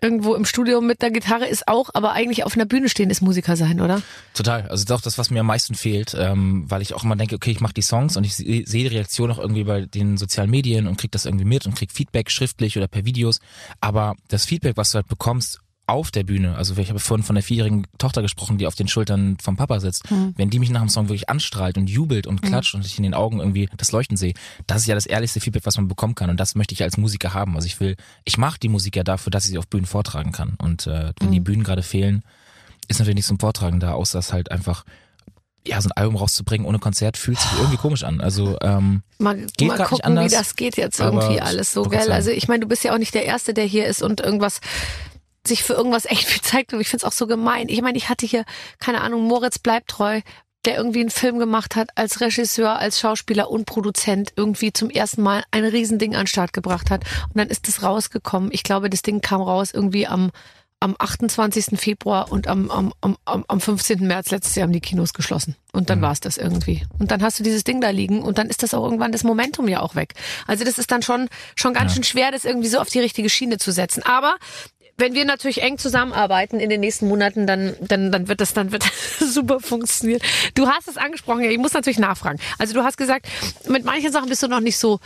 irgendwo im Studio mit der Gitarre ist auch, aber eigentlich auf einer Bühne stehen ist Musiker sein, oder? Total. Also das ist auch das, was mir am meisten fehlt, ähm, weil ich auch immer denke, okay, ich mache die Songs und ich se- sehe die Reaktion auch irgendwie bei den sozialen Medien und krieg das irgendwie mit und krieg Feedback schriftlich oder per Videos. Aber das Feedback, was du halt bekommst auf der Bühne, also ich habe vorhin von der vierjährigen Tochter gesprochen, die auf den Schultern vom Papa sitzt, wenn die mich nach dem Song wirklich anstrahlt und jubelt und klatscht und ich in den Augen irgendwie das Leuchten sehe, das ist ja das ehrlichste Feedback, was man bekommen kann. Und das möchte ich als Musiker haben. Also ich will, ich mache die Musik ja dafür, dass ich sie auf Bühnen vortragen kann. Und äh, wenn die Bühnen gerade fehlen, ist natürlich nichts zum Vortragen da, außer es halt einfach, ja, so ein Album rauszubringen ohne Konzert fühlt sich irgendwie komisch an. Also, ähm, Mal, Geht mal grad nicht gucken, anders, wie das geht jetzt irgendwie alles so, gell? Also ich meine, du bist ja auch nicht der Erste, der hier ist und irgendwas sich für irgendwas echt viel zeigt und ich find's auch so gemein. Ich meine, ich hatte hier, keine Ahnung, Moritz bleibt treu, der irgendwie einen Film gemacht hat, als Regisseur, als Schauspieler und Produzent irgendwie zum ersten Mal ein Riesending an den Start gebracht hat. Und dann ist das rausgekommen. Ich glaube, das Ding kam raus irgendwie am am 28. Februar und am, am, am, am am 15. März letztes Jahr haben die Kinos geschlossen. Und dann war's das irgendwie. Und dann hast du dieses Ding da liegen und dann ist das auch irgendwann das Momentum ja auch weg. Also das ist dann schon, schon ganz schön schwer, das irgendwie so auf die richtige Schiene zu setzen. Aber wenn wir natürlich eng zusammenarbeiten in den nächsten Monaten, dann, dann, dann wird das, dann wird das super funktionieren. Du hast es angesprochen, ja, ich muss natürlich nachfragen. Also du hast gesagt, mit manchen Sachen bist du noch nicht so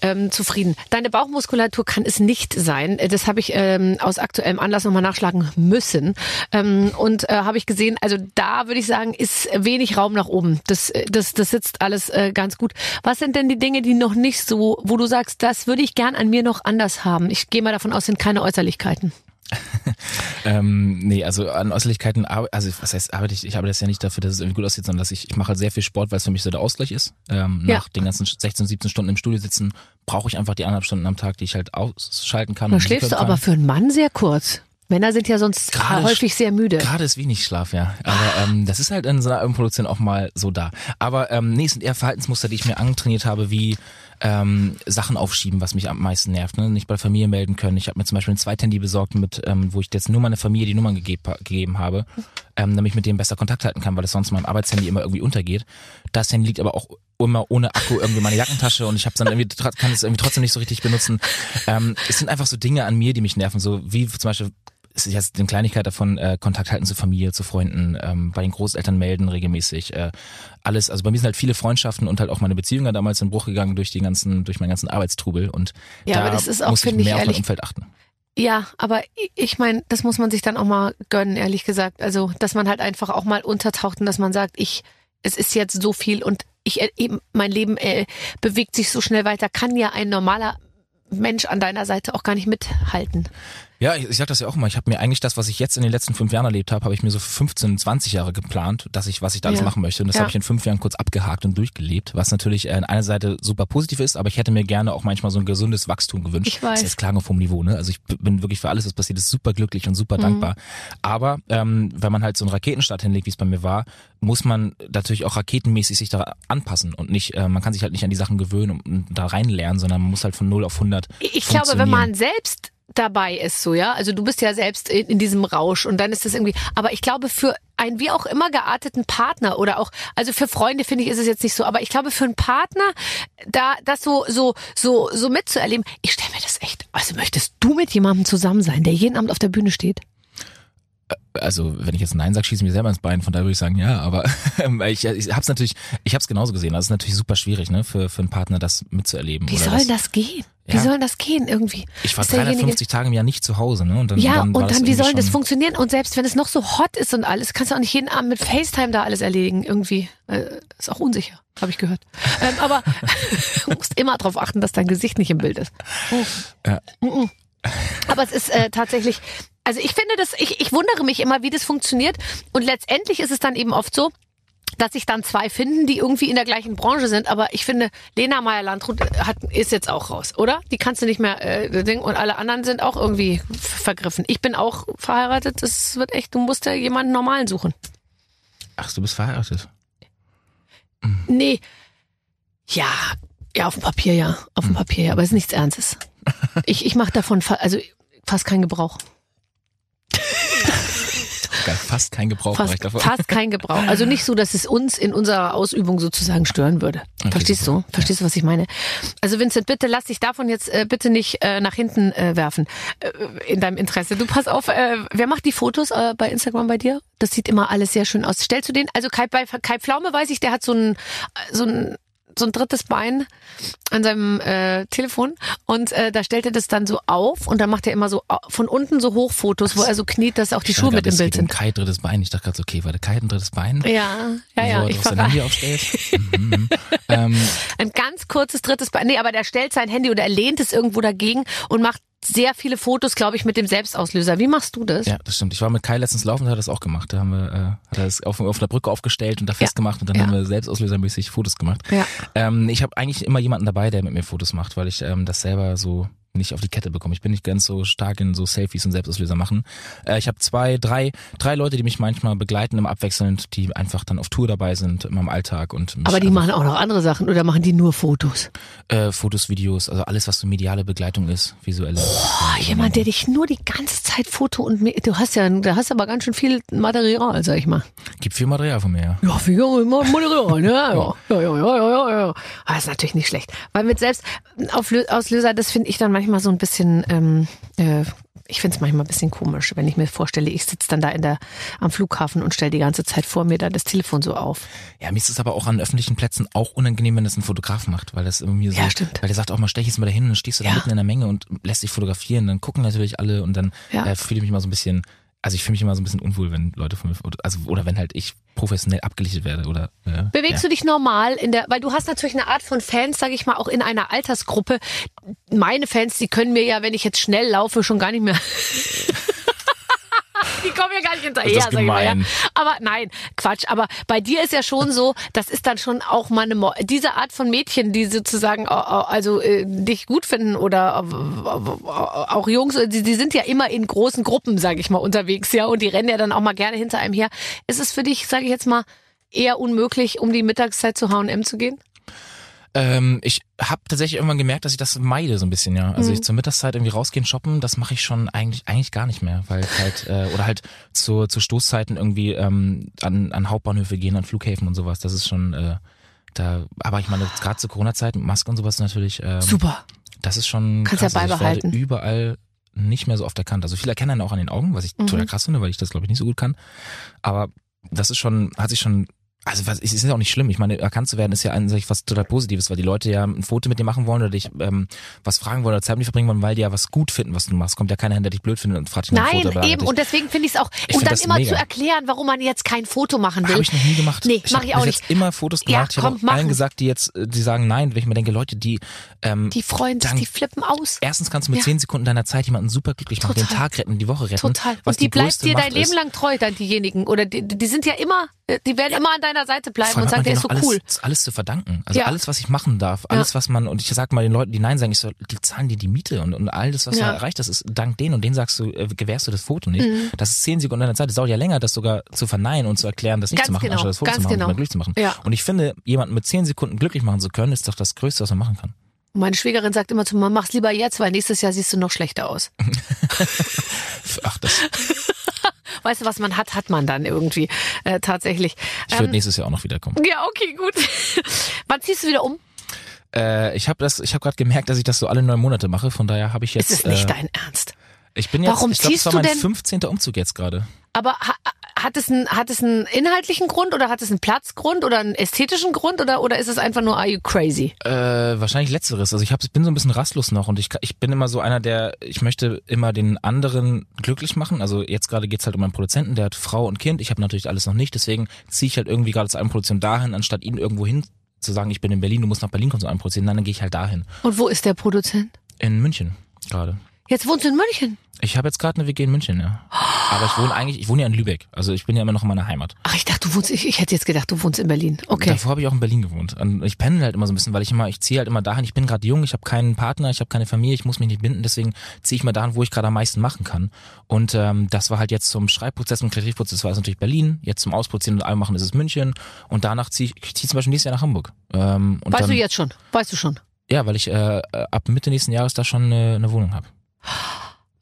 ähm, zufrieden. Deine Bauchmuskulatur kann es nicht sein. Äh, Das habe ich ähm, aus aktuellem Anlass nochmal nachschlagen müssen. Ähm, und äh, habe ich gesehen, also da würde ich sagen, ist wenig Raum nach oben. Das, äh, das, das sitzt alles äh, ganz gut. Was sind denn die Dinge, die noch nicht so, wo du sagst, das würde ich gern an mir noch anders haben? Ich gehe mal davon aus, sind keine Äußerlichkeiten. Ähm, nee, also an Äußerlichkeiten, also was heißt arbeite ich, ich arbeite jetzt ja nicht dafür, dass es irgendwie gut aussieht, sondern dass ich, ich mache halt sehr viel Sport, weil es für mich so der Ausgleich ist. Ähm, Ja. Nach den ganzen 16, 17 Stunden im Studio sitzen, brauche ich einfach die anderthalb Stunden am Tag, die ich halt ausschalten kann. Da schläfst du aber für einen Mann sehr kurz. Männer sind ja sonst Gerade häufig sehr müde. Gerade ist wenig Schlaf, ja. Aber ähm, das ist halt in so einer Albenproduktion auch mal so da. Aber ähm, nee, es sind eher Verhaltensmuster, die ich mir antrainiert habe, wie ähm, Sachen aufschieben, was mich am meisten nervt. Ne? Nicht bei der Familie melden können. Ich habe mir zum Beispiel ein Zweithandy besorgt, mit, ähm, wo ich jetzt nur meiner Familie die Nummern gegeb, gegeben habe, ähm, damit ich mit denen besser Kontakt halten kann, weil das sonst meinem Arbeitshandy immer irgendwie untergeht. Das Handy liegt aber auch immer ohne Akku irgendwie in meiner Jackentasche und ich habe dann irgendwie kann es irgendwie trotzdem nicht so richtig benutzen. Ähm, es sind einfach so Dinge an mir, die mich nerven, so wie zum Beispiel ist jetzt eine Kleinigkeit davon, äh, Kontakt halten zu Familie, zu Freunden, ähm, bei den Großeltern melden regelmäßig, äh, alles, also bei mir sind halt viele Freundschaften und halt auch meine Beziehungen damals in Bruch gegangen durch die ganzen, durch meinen ganzen Arbeitstrubel und Ja, da aber das ist auch, muss ich finde ich mehr auf mein ehrlich- Umfeld achten. Ja, aber ich meine, das muss man sich dann auch mal gönnen, ehrlich gesagt. Also, dass man halt einfach auch mal untertaucht und dass man sagt, ich, es ist jetzt so viel und ich äh, eben, mein Leben äh, bewegt sich so schnell weiter, kann ja ein normaler Mensch an deiner Seite auch gar nicht mithalten. Ja, ich, ich sag das ja auch immer. Ich habe mir eigentlich das, was ich jetzt in den letzten fünf Jahren erlebt habe, habe ich mir so für 15, 20 Jahre geplant, dass ich, was ich da alles Ja. machen möchte. Und das Ja. habe ich in fünf Jahren kurz abgehakt und durchgelebt, was natürlich äh, an einer Seite super positiv ist, aber ich hätte mir gerne auch manchmal so ein gesundes Wachstum gewünscht. Ich weiß. Das ist jetzt Klagen auf hohem Niveau, ne? Also ich bin wirklich für alles, was passiert ist, super glücklich und Mhm. super dankbar. Aber ähm, wenn man halt so einen Raketenstart hinlegt, wie es bei mir war, muss man natürlich auch raketenmäßig sich da anpassen und nicht, äh, man kann sich halt nicht an die Sachen gewöhnen und, und da reinlernen, sondern man muss halt von 0 auf 100 Ich glaube, wenn man selbst dabei ist, so ja, also du bist ja selbst in, in diesem Rausch und dann ist das irgendwie, aber ich glaube für einen wie auch immer gearteten Partner oder auch, also für Freunde finde ich ist es jetzt nicht so, aber ich glaube für einen Partner, da das so so so so mitzuerleben, ich stelle mir das echt, also möchtest du mit jemandem zusammen sein, der jeden Abend auf der Bühne steht? Also wenn ich jetzt Nein sage, schieße ich mir selber ins Bein, von daher würde ich sagen, ja, aber ich, ich hab's natürlich, ich hab's genauso gesehen. Es ist natürlich super schwierig, ne, für, für einen Partner das mitzuerleben. Wie soll das gehen? Wie Ja. soll das gehen irgendwie? Ich war Ist derjenige- 350 Tage im Jahr nicht zu Hause, ne? Und dann, Ja, dann und das dann, wie soll das funktionieren? Und selbst wenn es noch so hot ist und alles, kannst du auch nicht jeden Abend mit FaceTime da alles erledigen, irgendwie. Äh, ist auch unsicher, habe ich gehört. Ähm, aber du musst immer darauf achten, dass dein Gesicht nicht im Bild ist. Ja. Mhm. Aber es ist äh, tatsächlich, also ich finde das, ich, ich wundere mich immer, wie das funktioniert. Und letztendlich ist es dann eben oft so, dass sich dann zwei finden, die irgendwie in der gleichen Branche sind. Aber ich finde, Lena Meyer-Landrut hat, ist jetzt auch raus, oder? Die kannst du nicht mehr äh, Ding und alle anderen sind auch irgendwie vergriffen. Ich bin auch verheiratet. Es wird echt, du musst ja jemanden normalen suchen. Ach, du bist verheiratet. Nee. Ja, ja, auf dem Papier ja. Auf dem Papier ja, aber es ist nichts Ernstes. Ich, ich mache davon fa also fast keinen Gebrauch. Fast kein Gebrauch Fast, davon. fast kein Gebrauch. Also nicht so, dass es uns in unserer Ausübung sozusagen stören würde. Verstehst super. du? Verstehst du, was ich meine? Also Vincent, bitte lass dich davon jetzt äh, bitte nicht äh, nach hinten äh, werfen äh, in deinem Interesse. Du pass auf, äh, wer macht die Fotos äh, bei Instagram bei dir? Das sieht immer alles sehr schön aus. Stellst du den? Also Kai, bei Kai Pflaume weiß ich, der hat so ein so ein so ein drittes Bein an seinem äh, Telefon und äh, da stellt er das dann so auf und dann macht er immer so au- von unten so Hochfotos, wo er so kniet, dass auch die Ich Schuhe mit im Bild sind. Kai drittes Bein. Ich dachte gerade so, okay, warte, Kai ein drittes Bein? Ja, ja, ja. Wo Ich sein. Handy aufstellt. Mhm, mhm. ähm, Ein ganz kurzes drittes Bein. Nee, aber der stellt sein Handy oder er lehnt es irgendwo dagegen und macht sehr viele Fotos, glaube ich, mit dem Selbstauslöser. Wie machst du das? ja, das stimmt. Ich war mit Kai letztens laufen, der hat das auch gemacht. Da haben wir, äh, hat er das auf, auf der Brücke aufgestellt und da festgemacht und dann Ja. haben wir selbstauslösermäßig Fotos gemacht. Ja. Ähm, ich habe eigentlich immer jemanden dabei, der mit mir Fotos macht, weil ich ähm, das selber so nicht auf die Kette bekomme. Ich bin nicht ganz so stark in so Selfies und Selbstauslöser machen. Äh, ich habe zwei, drei, drei Leute, die mich manchmal begleiten, immer abwechselnd, die einfach dann auf Tour dabei sind in meinem Alltag und Aber die machen auch noch andere Sachen oder machen die nur Fotos? äh, Fotos, Videos, also alles, was so mediale Begleitung ist, visuelle. Oh, jemand, der dich nur die ganze Zeit Foto und du hast ja, da hast aber ganz schön viel Material, sag ich mal. Gibt viel Material von mir. Ja. Ja, viel Material, ne? Ja, ja, ja, ja, ja, ja. Euro. Ah, ist natürlich nicht schlecht. Weil mit Selbstauslöser, das finde ich dann manchmal so ein bisschen, ähm, äh, ich finde es manchmal ein bisschen komisch, wenn ich mir vorstelle, ich sitze dann da in der, am Flughafen und stelle die ganze Zeit vor mir da das Telefon so auf. Ja, mir ist es aber auch an öffentlichen Plätzen auch unangenehm, wenn das ein Fotograf macht, weil das irgendwie so, Ja, stimmt. weil der sagt auch mal, stech jetzt mal dahin und dann stehst du da Ja. mitten in der Menge und lässt dich fotografieren, dann gucken natürlich alle und dann Ja. äh, fühle ich mich mal so ein bisschen, also ich fühle mich immer so ein bisschen unwohl, wenn Leute von mir, also oder wenn halt ich professionell abgelichtet werde oder. Äh, Bewegst ja. du dich normal in der, weil du hast natürlich eine Art von Fans, sage ich mal, auch in einer Altersgruppe. Meine Fans, die können mir ja, wenn ich jetzt schnell laufe, schon gar nicht mehr. Die kommen ja gar nicht hinterher, Das ist sag ich mal. Ja. Aber nein, Quatsch. Aber bei dir ist ja schon so, das ist dann schon auch mal eine, Mo diese Art von Mädchen, die sozusagen, also äh, dich gut finden oder äh, auch Jungs, die, die sind ja immer in großen Gruppen, sage ich mal, unterwegs, ja, und die rennen ja dann auch mal gerne hinter einem her. Ist es für dich, sage ich jetzt mal, eher unmöglich, um die Mittagszeit zu H&M zu gehen? Ähm, ich habe tatsächlich irgendwann gemerkt, dass ich das meide so ein bisschen, ja. Also Mhm. ich zur Mittagszeit irgendwie rausgehen shoppen, das mache ich schon eigentlich eigentlich gar nicht mehr, weil halt äh, oder halt zu, zu Stoßzeiten irgendwie ähm, an, an Hauptbahnhöfe gehen, an Flughäfen und sowas. Das ist schon äh, da. Aber ich meine gerade zur Corona-Zeit mit Maske und sowas natürlich. Ähm, Super. Das ist schon Kannst ja krass. Also beibehalten. Ich werde überall nicht mehr so oft erkannt. Also viele erkennen einen auch an den Augen, was ich Mhm. total krass finde, weil ich das glaube ich nicht so gut kann. Aber das ist schon, hat sich schon, also was, es ist ja auch nicht schlimm. Ich meine, erkannt zu werden ist ja an sich was total Positives, weil die Leute ja ein Foto mit dir machen wollen oder dich ähm, was fragen wollen oder Zeit mit dir verbringen wollen, weil die ja was gut finden, was du machst. Kommt ja keiner hin, der dich blöd findet und fragt dich nach Nein, Foto. eben. Und deswegen finde ich es auch. Ich und dann das immer mega. zu erklären, warum man jetzt kein Foto machen will. Habe ich noch nie gemacht. Nee, ich mach hab ich auch nicht. jetzt immer Fotos Ja, gemacht. ich habe komm, allen gesagt, die jetzt, äh, die sagen nein, weil ich mir denke, Leute, die ähm, Die freuen sich, die flippen aus. Erstens kannst du mit Ja. zehn Sekunden deiner Zeit jemanden super glücklich machen, den. Tag retten, die Woche retten. Total. Und die, bleibt größte dir dein Leben lang treu, dann diejenigen. Oder die, die sind ja immer, die werden immer an deiner Seite bleiben und sagen, der ist so alles, cool. alles zu verdanken. Also Ja. alles, was ich machen darf, alles, was man, und ich sag mal den Leuten, die Nein sagen, ich so, die zahlen dir die Miete und, und all das, was Ja. du erreicht hast, ist dank denen und denen sagst du, äh, gewährst du das Foto nicht. Mhm. Das ist zehn Sekunden deiner Zeit. Das dauert ja länger, das sogar zu verneinen und zu erklären, das nicht Ganz zu machen, genau, anstatt das Foto ganz zu machen genau. und glücklich zu machen. Ja. Und ich finde, jemanden mit zehn Sekunden glücklich machen zu können, ist doch das Größte, was man machen kann. Meine Schwägerin sagt immer zu mir, mach's lieber jetzt, weil nächstes Jahr siehst du noch schlechter aus. Ach, das, Weißt du, was man hat, hat man dann irgendwie äh, tatsächlich. ich würde nächstes Jahr auch noch wiederkommen. ja, okay, gut. Wann ziehst du wieder um? Äh, ich habe das, ich habe gerade gemerkt, dass ich das so alle neun Monate mache. Von daher habe ich jetzt. Ist es nicht äh, dein Ernst? Ich bin jetzt. Warum ich glaube, ziehst das war du mein denn- 15. Umzug jetzt gerade. Aber ha, hat es einen hat es einen inhaltlichen Grund oder hat es einen Platzgrund oder einen ästhetischen Grund oder oder ist es einfach nur are you crazy? Äh, wahrscheinlich letzteres. Also ich hab, bin so ein bisschen rastlos noch und ich, ich bin immer so einer, der, ich möchte immer den anderen glücklich machen. Also jetzt gerade geht's halt um einen Produzenten, der hat Frau und Kind. Ich habe natürlich alles noch nicht, deswegen ziehe ich halt irgendwie gerade zu einem Produzenten dahin, anstatt ihn irgendwo hin zu sagen, ich bin in Berlin, du musst nach Berlin kommen zu einem Produzenten, Nein, dann gehe ich halt dahin. Und wo ist der Produzent? In München gerade. Jetzt wohnst du in München. Ich habe jetzt gerade eine WG in München, ja. Aber ich wohne eigentlich, ich wohne ja in Lübeck. Also ich bin ja immer noch in meiner Heimat. Ach, ich dachte, du wohnst ich, ich hätte jetzt gedacht, du wohnst in Berlin. Okay. Davor habe ich auch in Berlin gewohnt. Und ich pendel halt immer so ein bisschen, weil ich immer, ich ziehe halt immer dahin, ich bin gerade jung, ich habe keinen Partner, ich habe keine Familie, ich muss mich nicht binden, deswegen ziehe ich mal dahin, wo ich gerade am meisten machen kann. Und ähm, das war halt jetzt zum Schreibprozess und Kreativprozess war es natürlich Berlin, jetzt zum Ausproduzieren und allem machen ist es München und danach ziehe ich, ich ziehe zum Beispiel nächstes Jahr nach Hamburg. Ähm, und weißt dann, du jetzt schon? Weißt du schon? Ja, weil ich äh, äh, ab Mitte nächsten Jahres da schon eine, eine Wohnung habe.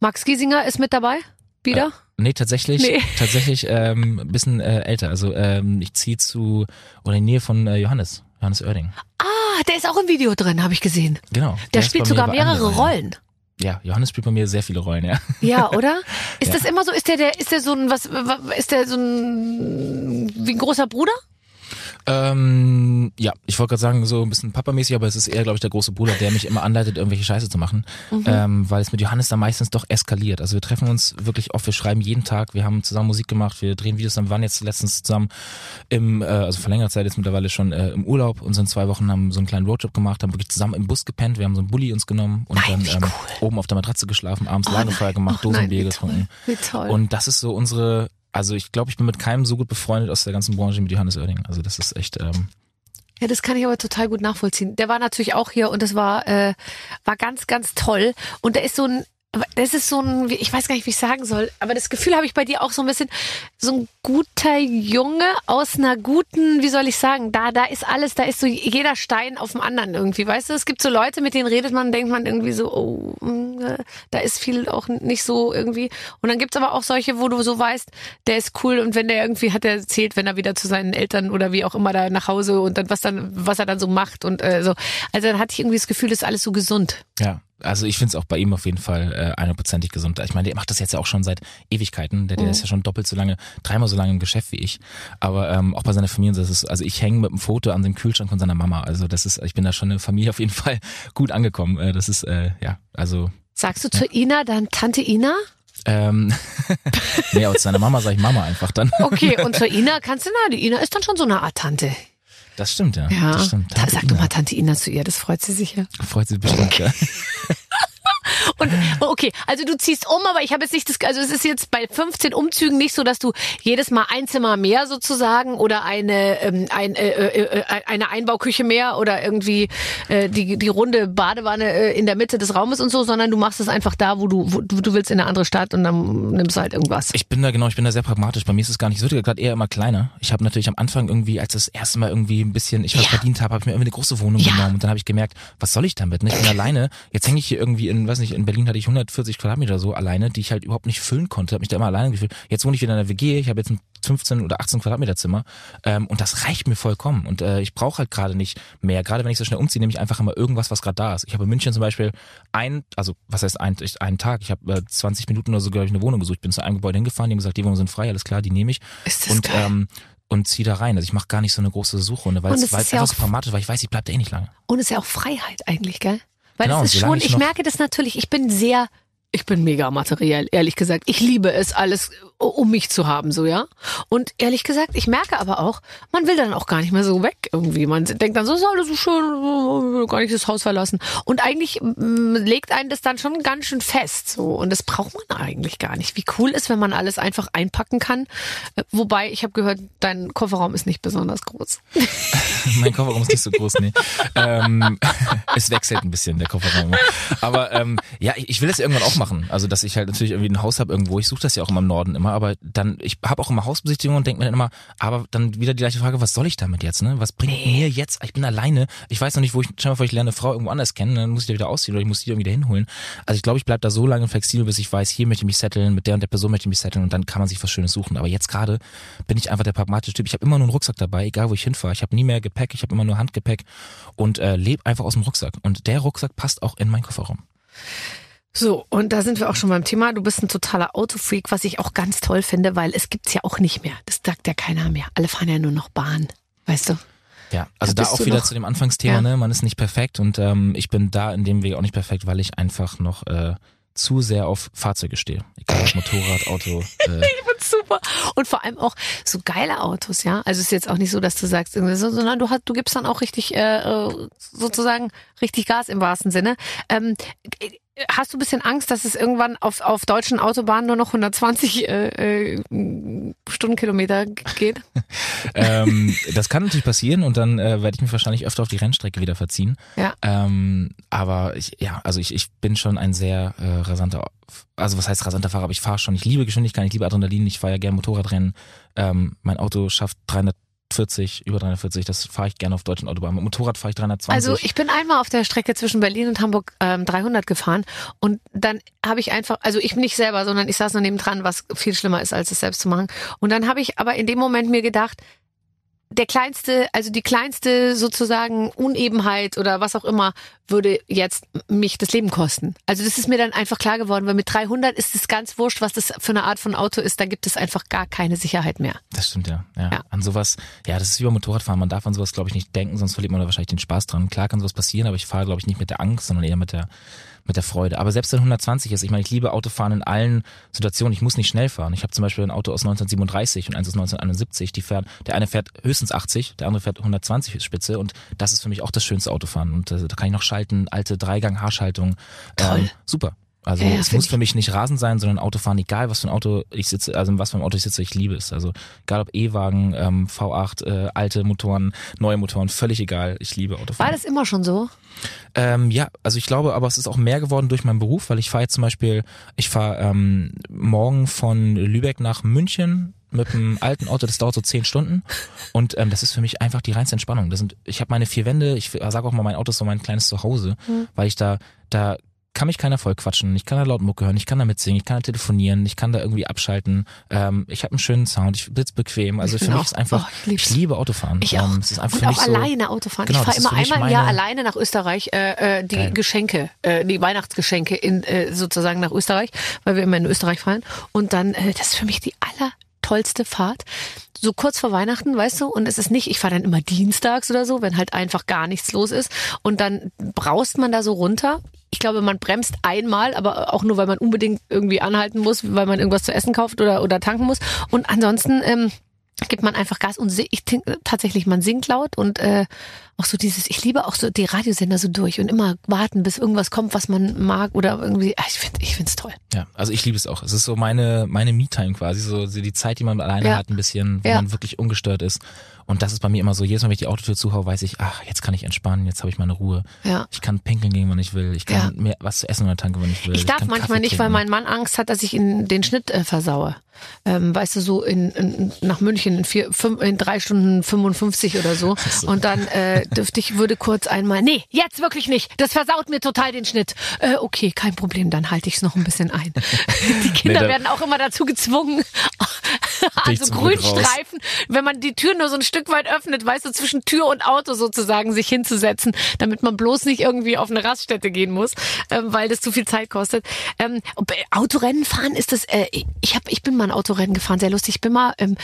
Max Giesinger ist mit dabei? Wieder? Nee, tatsächlich, Nee. tatsächlich ähm, ein bisschen äh, älter. Also ähm, ich ziehe zu oder in die Nähe von äh, Johannes, Johannes Oerding. Ah, der ist auch im Video drin, habe ich gesehen. Genau. Der, ist spielt sogar mehrere anderen, ja. Rollen. Ja, Johannes spielt bei mir sehr viele Rollen, ja. Ja, oder? Ist Ja. das immer so? Ist der, der, ist der so ein, was, wa- ist der so ein, wie ein großer Bruder? Ähm, ja, ich wollte gerade sagen, so ein bisschen papamäßig, aber es ist eher, glaube ich, der große Bruder, der mich immer anleitet, irgendwelche Scheiße zu machen. Mhm. Ähm, weil es mit Johannes dann meistens doch eskaliert. Also wir treffen uns wirklich oft, wir schreiben jeden Tag, wir haben zusammen Musik gemacht, wir drehen Videos, dann waren jetzt letztens zusammen im, äh, also vor längerer Zeit jetzt mittlerweile schon äh, im Urlaub und sind zwei Wochen haben so einen kleinen Roadtrip gemacht, haben wirklich zusammen im Bus gepennt, wir haben so einen Bulli uns genommen und Nein, dann ähm, cool. oben auf der Matratze geschlafen, abends Oh, Lagerfeuer gemacht, Oh, Dosenbier getrunken. Wie toll. Und das ist so unsere, also ich glaube, ich bin mit keinem so gut befreundet aus der ganzen Branche wie Johannes Oerding. Also das ist echt, ähm, Ja, das kann ich aber total gut nachvollziehen. Der war natürlich auch hier und das war, äh, war ganz, ganz toll. Und der ist so ein, das ist so ein, ich weiß gar nicht, wie ich sagen soll, aber das Gefühl habe ich bei dir auch so ein bisschen, so ein guter Junge aus einer guten, wie soll ich sagen, da, da ist alles, da ist so jeder Stein auf dem anderen irgendwie, weißt du? Es gibt so Leute, mit denen redet man, denkt man irgendwie so, oh, mh, da ist viel auch nicht so irgendwie. Und dann gibt's aber auch solche, wo du so weißt, der ist cool und wenn der irgendwie hat er erzählt, wenn er wieder zu seinen Eltern oder wie auch immer da nach Hause und dann was dann, was er dann so macht und äh, so. Also dann hatte ich irgendwie das Gefühl, das ist alles so gesund. Ja, also ich finde es auch bei ihm auf jeden Fall äh, hundertprozentig gesund. Ich meine, der macht das jetzt ja auch schon seit Ewigkeiten. Der, der Mhm. ist ja schon doppelt so lange, dreimal so lange im Geschäft wie ich. Aber ähm, auch bei seiner Familie, das ist, also ich hänge mit einem Foto an dem Kühlschrank von seiner Mama. Also das ist, ich bin da schon in der Familie auf jeden Fall gut angekommen. Äh, das ist, äh, ja, also Sagst du zu Ina dann Tante Ina? ähm, nee, aber zu seiner Mama sage ich Mama einfach dann. Okay, und zur Ina kannst du, na, die Ina ist dann schon so eine Art Tante. Das stimmt, ja. Ja, Das stimmt. da, sag Ina. doch mal Tante Ina zu ihr, das freut sie sicher. Freut sie bestimmt, ja. Und okay, also du ziehst um, aber ich habe jetzt nicht das, also es ist jetzt bei 15 Umzügen nicht so, dass du jedes Mal ein Zimmer mehr sozusagen oder eine ähm, ein, äh, äh, äh, eine Einbauküche mehr oder irgendwie äh, die die runde Badewanne äh, in der Mitte des Raumes und so, sondern du machst es einfach da, wo du wo, du willst in eine andere Stadt und dann nimmst du halt irgendwas. Ich bin da genau, ich bin da sehr pragmatisch. Bei mir ist es gar nicht, es wird gerade eher immer kleiner. Ich habe natürlich am Anfang irgendwie, als das erste Mal irgendwie ein bisschen ich was Ja. verdient habe, habe ich mir irgendwie eine große Wohnung Ja. genommen und dann habe ich gemerkt, was soll ich damit? ne? Ich bin alleine. Jetzt hänge ich hier irgendwie in, weiß nicht, in Berlin hatte ich 140 Quadratmeter so alleine, die ich halt überhaupt nicht füllen konnte. Habe mich da immer alleine gefühlt. Jetzt wohne ich wieder in einer WG. Ich habe jetzt ein 15 oder 18 Quadratmeter Zimmer ähm, und das reicht mir vollkommen. Und äh, ich brauche halt gerade nicht mehr. Gerade wenn ich so schnell umziehe, nehme ich einfach immer irgendwas, was gerade da ist. Ich habe in München zum Beispiel ein, also was heißt ein, einen Tag? Ich habe äh, 20 Minuten oder so, glaube ich, eine Wohnung gesucht. Ich bin zu einem Gebäude hingefahren, die haben gesagt, die Wohnungen sind frei, alles klar, die nehme ich. Ist das und geil. ähm, und zieh da rein. Also ich mache gar nicht so eine große Suchrunde, weil Und es weil ja einfach so pragmatisch, weil ich weiß, ich bleib da eh nicht lange. Und es ist ja auch Freiheit eigentlich, gell? Weil Genau, es ist schon, ich ich merke das natürlich, ich bin sehr, ich bin mega materiell, ehrlich gesagt. Ich liebe es alles, um mich zu haben, so, ja. Und ehrlich gesagt, ich merke aber auch, man will dann auch gar nicht mehr so weg irgendwie. Man denkt dann so, ist alles so schön, gar nicht das Haus verlassen. Und eigentlich mm, legt einen das dann schon ganz schön fest, so. Und das braucht man eigentlich gar nicht. Wie cool ist, wenn man alles einfach einpacken kann. Äh, Wobei, ich habe gehört, dein Kofferraum ist nicht besonders groß. mein Kofferraum ist nicht so groß, nee. ähm, es wechselt ein bisschen, der Kofferraum. Aber ähm, ja, ich, ich will das irgendwann auch machen. Also, dass ich halt natürlich irgendwie ein Haus habe irgendwo. Ich suche das ja auch immer im Norden immer. Aber dann, ich habe auch immer Hausbesichtigungen und denke mir dann immer, aber dann wieder die gleiche Frage, was soll ich damit jetzt? Ne? Was bringt mir jetzt? Ich bin alleine. Ich weiß noch nicht, wo ich, schau mal, vor, ich lerne eine Frau irgendwo anders kennen. Dann muss ich die wieder ausziehen oder ich muss die irgendwie da hinholen. Also ich glaube, ich bleib da so lange flexibel, bis ich weiß, hier möchte ich mich setteln, mit der und der Person möchte ich mich setteln und dann kann man sich was Schönes suchen. Aber jetzt gerade bin ich einfach der pragmatische Typ. Ich habe immer nur einen Rucksack dabei, egal wo ich hinfahre. Ich habe nie mehr Gepäck, ich habe immer nur Handgepäck und äh, lebe einfach aus dem Rucksack. Und der Rucksack passt auch in meinen Kofferraum. So, und da sind wir auch schon beim Thema. Du bist ein totaler Autofreak, was ich auch ganz toll finde, weil es gibt's ja auch nicht mehr. Das sagt ja keiner mehr. Alle fahren ja nur noch Bahn. Weißt du? Ja, also Da da auch wieder noch- zu dem Anfangsthema, Ja. ne? Man ist nicht perfekt und ähm, ich bin da in dem Weg auch nicht perfekt, weil ich einfach noch äh, zu sehr auf Fahrzeuge stehe. Egal ob Motorrad, Auto. Äh, Ich find's super. Und vor allem auch so geile Autos, ja. Also es ist jetzt auch nicht so, dass du sagst, sondern du hast, du gibst dann auch richtig, äh, äh, sozusagen richtig Gas im wahrsten Sinne. Ähm, äh, hast du ein bisschen Angst, dass es irgendwann auf, auf deutschen Autobahnen nur noch 120 äh, äh, Stundenkilometer geht? ähm, das kann natürlich passieren und dann äh, werde ich mich wahrscheinlich öfter auf die Rennstrecke wieder verziehen. Ja. Ähm, aber ich, ja, also ich, ich bin schon ein sehr äh, rasanter, also was heißt rasanter Fahrer, aber ich fahre schon, ich liebe Geschwindigkeit, ich liebe Adrenalin, ich fahre ja gerne Motorradrennen. Ähm, mein Auto schafft 340, über 340, das fahre ich gerne auf deutschen Autobahnen. Mit Motorrad fahre ich 320. Also ich bin einmal auf der Strecke zwischen Berlin und Hamburg ähm, 300 gefahren und dann habe ich einfach, also ich nicht selber, sondern ich saß nur nebendran, was viel schlimmer ist, als es selbst zu machen. Und dann habe ich aber in dem Moment mir gedacht, der kleinste, also die kleinste sozusagen Unebenheit oder was auch immer würde jetzt mich das Leben kosten. Also das ist mir dann einfach klar geworden, weil mit 300 ist es ganz wurscht, was das für eine Art von Auto ist. Da gibt es einfach gar keine Sicherheit mehr. Das stimmt ja. ja. Ja. An sowas, ja, das ist wie beim Motorradfahren. Man darf an sowas, glaube ich, nicht denken, sonst verliert man da wahrscheinlich den Spaß dran. Klar kann sowas passieren, aber ich fahre, glaube ich, nicht mit der Angst, sondern eher mit der mit der Freude. Aber selbst wenn 120 ist, ich meine, ich liebe Autofahren in allen Situationen. Ich muss nicht schnell fahren. Ich habe zum Beispiel ein Auto aus 1937 und eins aus 1971. Die fährt, der eine fährt höchstens 80, der andere fährt 120 Spitze und das ist für mich auch das schönste Autofahren. Und äh, da kann ich noch schalten, alte Dreigang-Haarschaltung. Ähm, super. Also Ja, es muss für mich nicht Rasen sein, sondern Autofahren, egal was für ein Auto ich sitze, also in was für ein Auto ich sitze, ich liebe es. Also egal ob E-Wagen, ähm, V8, äh, alte Motoren, neue Motoren, völlig egal. Ich liebe War Autofahren. das immer schon so? Ähm, ja, also ich glaube, aber es ist auch mehr geworden durch meinen Beruf, weil ich fahre jetzt zum Beispiel, ich fahre ähm, morgen von Lübeck nach München mit einem alten Auto, das dauert so zehn Stunden und ähm, das ist für mich einfach die reinste Entspannung. Das sind, ich habe meine vier Wände, ich sage auch mal, mein Auto ist so mein kleines Zuhause, weil ich da, da kann mich keiner voll quatschen, ich kann da laut Mucke hören, ich kann da mitsingen, ich kann da telefonieren, ich kann da irgendwie abschalten, ähm, ich habe einen schönen Sound, ich sitze bequem, also für bin mich auch- ist einfach, oh, ich ich liebe Autofahren. Ich auch. Ähm, es ist einfach und auch mich so, alleine Autofahren. Genau, ich fahre immer einmal im Jahr alleine nach Österreich äh, äh, die Geil. Geschenke, äh, die Weihnachtsgeschenke in äh, sozusagen nach Österreich, weil wir immer in Österreich fahren. Und dann, äh, das ist für mich die allertollste Fahrt. So kurz vor Weihnachten, weißt du, und es ist nicht, ich fahre dann immer dienstags oder so, wenn halt einfach gar nichts los ist. Und dann braust man da so runter. Ich glaube, man bremst einmal, aber auch nur, weil man unbedingt irgendwie anhalten muss, weil man irgendwas zu essen kauft oder, oder tanken muss. Und ansonsten ähm, gibt man einfach Gas und ich denk, tatsächlich, man singt laut und äh, auch so dieses, ich liebe auch so die Radiosender so durch und immer warten, bis irgendwas kommt, was man mag oder irgendwie, ah, ich finde ich find's toll. Ja, also ich liebe es auch. Es ist so meine meine Me-Time quasi, so so die Zeit, die man alleine Ja. hat, ein bisschen, wo Ja. man wirklich ungestört ist. Und das ist bei mir immer so, jedes Mal, wenn ich die Autotür zuhaue, weiß ich, ach, jetzt kann ich entspannen, jetzt habe ich meine Ruhe. Ja. Ich kann pinkeln gehen, wann ich will. Ich kann Ja. mir was zu essen in der Tanke, wann ich will. Ich darf kann manchmal nicht, weil mein Mann Angst hat, dass ich in den Schnitt äh, versaue. Ähm, weißt du, so in, in nach München in, vier, fünf, in drei Stunden 55 oder so. Und dann äh, dürfte ich, würde kurz einmal, nee, jetzt wirklich nicht. Das versaut mir total den Schnitt. Äh, okay, kein Problem, dann halte ich es noch ein bisschen ein. Die Kinder da- werden auch immer dazu gezwungen, ich also. Grünstreifen, wenn man die Tür nur so ein Stück weit öffnet, weißt du, zwischen Tür und Auto sozusagen sich hinzusetzen, damit man bloß nicht irgendwie auf eine Raststätte gehen muss, ähm, weil das zu viel Zeit kostet. Ähm, äh, Autorennen fahren ist das, äh, ich hab, ich bin mal ein Autorennen gefahren, sehr lustig. Ich bin mal ähm,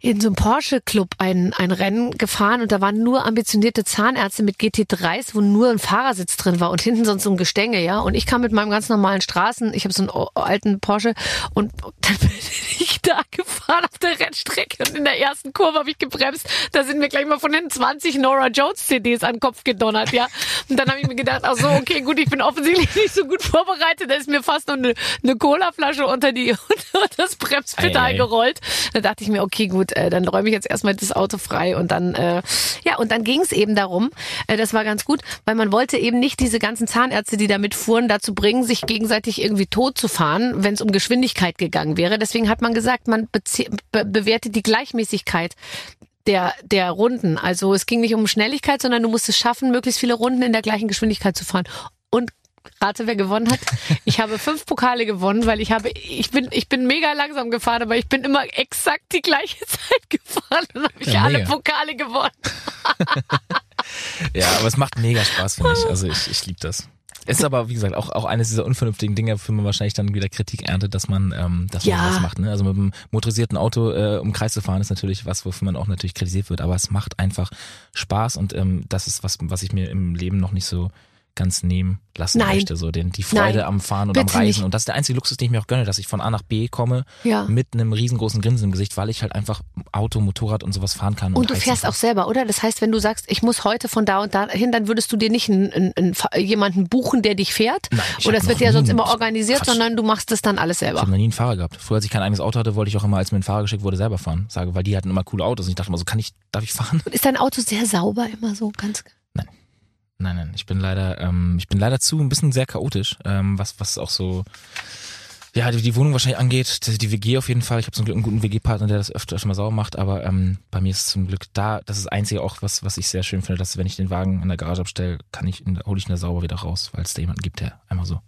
in so einem Porsche-Club ein, ein Rennen gefahren und da waren nur ambitionierte Zahnärzte mit GT3s, wo nur ein Fahrersitz drin war und hinten sonst so ein Gestänge, ja. Und ich kam mit meinem ganz normalen Straßen, ich habe so einen alten Porsche und dann bin ich da gefahren auf der Rennstrecke und in der ersten Kurve habe ich gebremst. Da sind mir gleich mal von hinten 20 Nora Jones CDs an den Kopf gedonnert, ja. Und dann habe ich mir gedacht, ach so, okay, gut, ich bin offensichtlich nicht so gut vorbereitet. Da ist mir fast noch eine, eine Colaflasche unter die unter das Bremspedal Ei, ei. gerollt. Da dachte ich mir, okay, gut, äh, dann räume ich jetzt erstmal das Auto frei und dann äh, ja, und dann ging es eben darum, äh, das war ganz gut, weil man wollte eben nicht diese ganzen Zahnärzte, die damit fuhren, dazu bringen, sich gegenseitig irgendwie tot zu fahren, wenn es um Geschwindigkeit gegangen wäre. Deswegen hat man gesagt, man bezie- be bewertet die Gleichmäßigkeit der, der Runden. Also es ging nicht um Schnelligkeit, sondern du musst es schaffen, möglichst viele Runden in der gleichen Geschwindigkeit zu fahren. Und rate, wer gewonnen hat? Ich habe fünf Pokale gewonnen, weil ich habe, ich bin, ich bin mega langsam gefahren, aber ich bin immer exakt die gleiche Zeit gefahren und habe ich Ja, alle. Pokale gewonnen. Ja, aber es macht mega Spaß, finde ich. Also ich, ich liebe das. Ist aber, wie gesagt, auch, auch eines dieser unvernünftigen Dinge, für man wahrscheinlich dann wieder Kritik erntet, dass man, ähm, dass man Ja. das macht. Ne? Also mit einem motorisierten Auto äh, um Kreis zu fahren, ist natürlich was, wofür man auch natürlich kritisiert wird. Aber es macht einfach Spaß und ähm, das ist was, was ich mir im Leben noch nicht so ganz nehmen lassen Nein. möchte. So den, die Freude Nein. am Fahren und Bitte am Reisen. nicht. Und das ist der einzige Luxus, den ich mir auch gönne, dass ich von A nach B komme Ja. mit einem riesengroßen Grinsen im Gesicht, weil ich halt einfach Auto, Motorrad und sowas fahren kann. Und du heizen fährst kann. auch selber, oder? Das heißt, wenn du sagst, ich muss heute von da und da hin, dann würdest du dir nicht einen, einen, einen, jemanden buchen, der dich fährt? Nein, ich Oder es wird ja sonst immer ich- organisiert, Quatsch. sondern du machst das dann alles Ich selber. habe noch nie einen Fahrer gehabt. Früher, als ich kein eigenes Auto hatte, wollte ich auch immer, als mir ein Fahrer geschickt wurde, selber fahren. Sage, weil die hatten immer coole Autos. Und ich dachte immer so, kann ich, darf ich fahren? Ist dein Auto sehr sauber immer so ganz? Nein, nein, ich bin leider, ähm, ich bin leider zu ein bisschen sehr chaotisch, ähm, was, was auch so, ja, die, die Wohnung wahrscheinlich angeht, die, die WG auf jeden Fall. Ich habe zum Glück einen guten WG-Partner, der das öfter, öfter mal sauber macht, aber ähm, bei mir ist es zum Glück da, das ist das Einzige auch, was, was ich sehr schön finde, dass wenn ich den Wagen in der Garage abstelle, kann ich, ihn- hole ich ihn da sauber wieder raus, weil es da jemanden gibt, der einmal so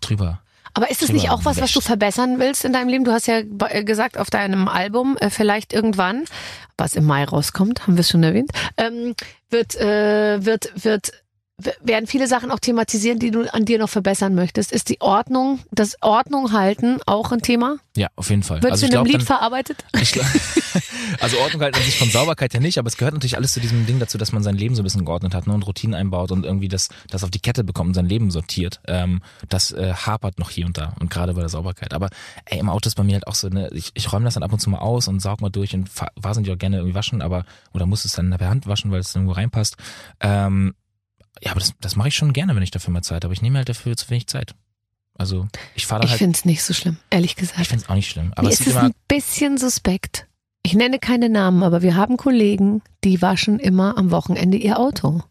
drüber. Aber ist das nicht auch was, was du verbessern willst in deinem Leben? Du hast ja äh, gesagt, auf deinem Album, äh, vielleicht irgendwann, was im Mai rauskommt, haben wir es schon erwähnt, ähm, wird, äh, wird, wird, werden viele Sachen auch thematisieren, die du an dir noch verbessern möchtest. Ist die Ordnung, das Ordnung halten auch ein Thema? Ja, auf jeden Fall. Wird also in einem Lied dann, verarbeitet? Glaub, also Ordnung halt an sich von Sauberkeit her nicht, aber es gehört natürlich alles zu diesem Ding dazu, dass man sein Leben so ein bisschen geordnet hat ne, und Routinen einbaut und irgendwie das, das auf die Kette bekommt und sein Leben sortiert. Ähm, das äh, hapert noch hier und da und gerade bei der Sauberkeit. Aber ey, im Auto ist bei mir halt auch so, ne, ich, ich räume das dann ab und zu mal aus und saug mal durch und wahnsinnig auch gerne irgendwie waschen, aber oder muss es dann per Hand waschen, weil es irgendwo reinpasst. Ähm, ja, aber das, das mache ich schon gerne, wenn ich dafür mal Zeit habe. Ich nehme halt dafür zu wenig Zeit. Also ich fahre da Ich halt. finde es nicht so schlimm, ehrlich gesagt. Ich finde es auch nicht schlimm. Aber Mir es ist es ein bisschen suspekt. Ich nenne keine Namen, aber wir haben Kollegen, die waschen immer am Wochenende ihr Auto.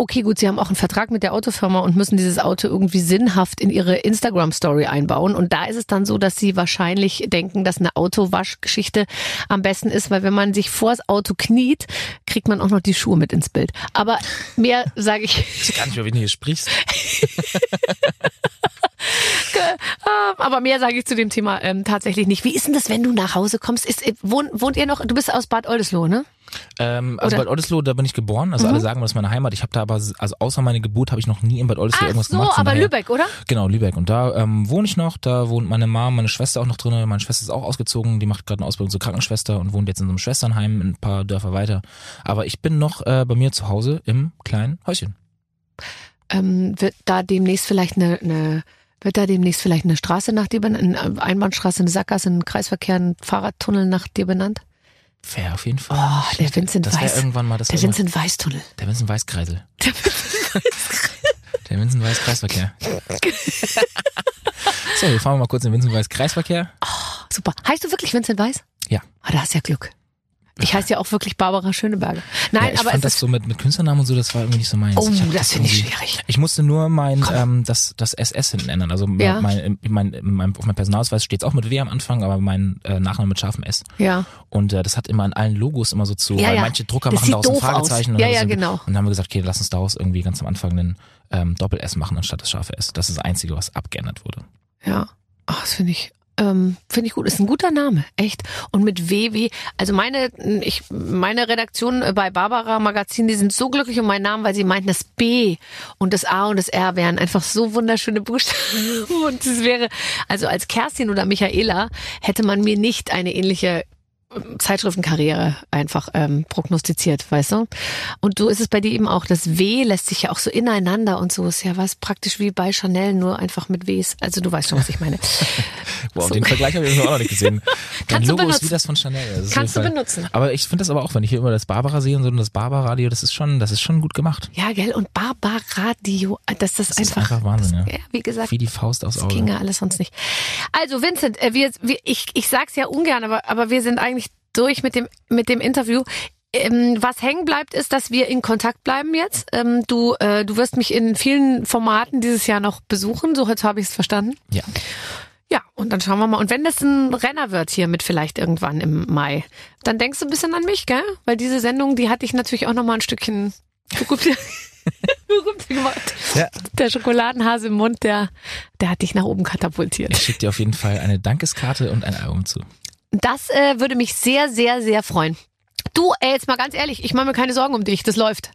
Okay, gut, sie haben auch einen Vertrag mit der Autofirma und müssen dieses Auto irgendwie sinnhaft in ihre Instagram-Story einbauen. Und da ist es dann so, dass sie wahrscheinlich denken, dass eine Autowaschgeschichte am besten ist, weil wenn man sich vors Auto kniet, kriegt man auch noch die Schuhe mit ins Bild. Aber mehr sage ich Ich weiß gar nicht, über wen du hier sprichst. Ähm, Aber mehr sage ich zu dem Thema ähm, tatsächlich nicht. Wie ist denn das, wenn du nach Hause kommst? Ist, äh, wohnt, wohnt ihr noch? Du bist aus Bad Oldesloe, ne? Ähm, also Oder- Bad Oldesloe, da bin ich geboren. Also alle sagen, das ist meine Heimat. Ich habe da aber, also außer meine Geburt, habe ich noch nie in Bad Oldesloe Ach irgendwas so, gemacht. Von aber daher- Lübeck, oder? Genau, Lübeck. Und da ähm, wohne ich noch. Da wohnt meine Mom, meine Schwester auch noch drin. Meine Schwester ist auch ausgezogen. Die macht gerade eine Ausbildung zur Krankenschwester und wohnt jetzt in so einem Schwesternheim ein paar Dörfer weiter. Aber ich bin noch äh, bei mir zu Hause im kleinen Häuschen. Ähm, wird da demnächst vielleicht eine, eine wird da demnächst vielleicht eine Straße nach dir benannt, eine Einbahnstraße, eine Sackgasse, ein Kreisverkehr, ein Fahrradtunnel nach dir benannt? Wäre auf jeden Fall. Oh, der. Vincent das Weiß. irgendwann mal das Der Vincent Weiß-Tunnel. Der Vincent Weiß Kreisel. Der Vincent Weiß Kreisverkehr. so, wir fahren mal kurz in den Vincent Weiß Kreisverkehr. Super. Heißt du wirklich Vincent Weiß? Ja. Ah, da hast ja Glück. Ich heiße ja auch wirklich Barbara Schöneberger. Nein, ja, ich aber fand es das so mit, mit Künstlernamen und so, das war irgendwie nicht so meins. Oh, das finde ich schwierig. Ich musste nur mein ähm, das das SS hinten ändern. Also Ja. mein, mein, mein, auf meinem Personalausweis steht auch mit W am Anfang, aber mein äh, Nachname mit scharfem S. Ja. Und äh, das hat immer in allen Logos immer so zu, Ja, weil ja. manche Drucker Das machen daraus ein doof aus. Fragezeichen. und Ja, ja, genau. Und dann haben wir gesagt, okay, lass uns daraus irgendwie ganz am Anfang einen ähm, Doppel-S machen anstatt das scharfe S. Das ist das Einzige, was abgeändert wurde. Ja, Ach, das finde ich, ähm, finde ich gut. Ist ein guter Name, echt. Und mit WW, also meine, ich, meine Redaktion bei Barbara Magazin, die sind so glücklich um meinen Namen, weil sie meinten, das B und das A und das R wären einfach so wunderschöne Buchstaben. Und es wäre, also als Kerstin oder Michaela hätte man mir nicht eine ähnliche Zeitschriftenkarriere einfach ähm, prognostiziert, weißt du? Und so ist es bei dir eben auch. Das W lässt sich ja auch so ineinander und so ist ja was praktisch wie bei Chanel, nur einfach mit Ws. Also du weißt schon, was ich meine. Wow, So. den Vergleich habe ich auch noch nicht gesehen. Dein Kannst du Logo ist benutzen. wie das von Chanel. Das ist Kannst du benutzen. Aber ich finde das aber auch, wenn ich hier immer das Barbara sehe und so und das Barbara-Radio, das ist schon, das ist schon gut gemacht. Ja, gell? Und Barbaradio, dass das, Das ist einfach, einfach Wahnsinn, das, ja. Wie gesagt, Wie die Faust aufs das Auge. ginge alles sonst nicht. Also Vincent, äh, wir, wir, ich, ich sag's ja ungern, aber, aber wir sind eigentlich durch mit dem, mit dem Interview. Ähm, was hängen bleibt, ist, dass wir in Kontakt bleiben jetzt. Ähm, du, äh, du wirst mich in vielen Formaten dieses Jahr noch besuchen, so heute habe ich es verstanden. Ja. Ja, und dann schauen wir mal. Und wenn das ein Renner wird hier mit vielleicht irgendwann im Mai, dann denkst du ein bisschen an mich, gell? Weil diese Sendung, die hatte ich natürlich auch noch mal ein Stückchen gemacht. Ja. Der Schokoladenhase im Mund, der, der hat dich nach oben katapultiert. Ich schicke dir auf jeden Fall eine Dankeskarte und ein Album zu. Das äh, würde mich sehr, sehr, sehr freuen. Du, ey, jetzt mal ganz ehrlich, ich mache mir keine Sorgen um dich, das läuft.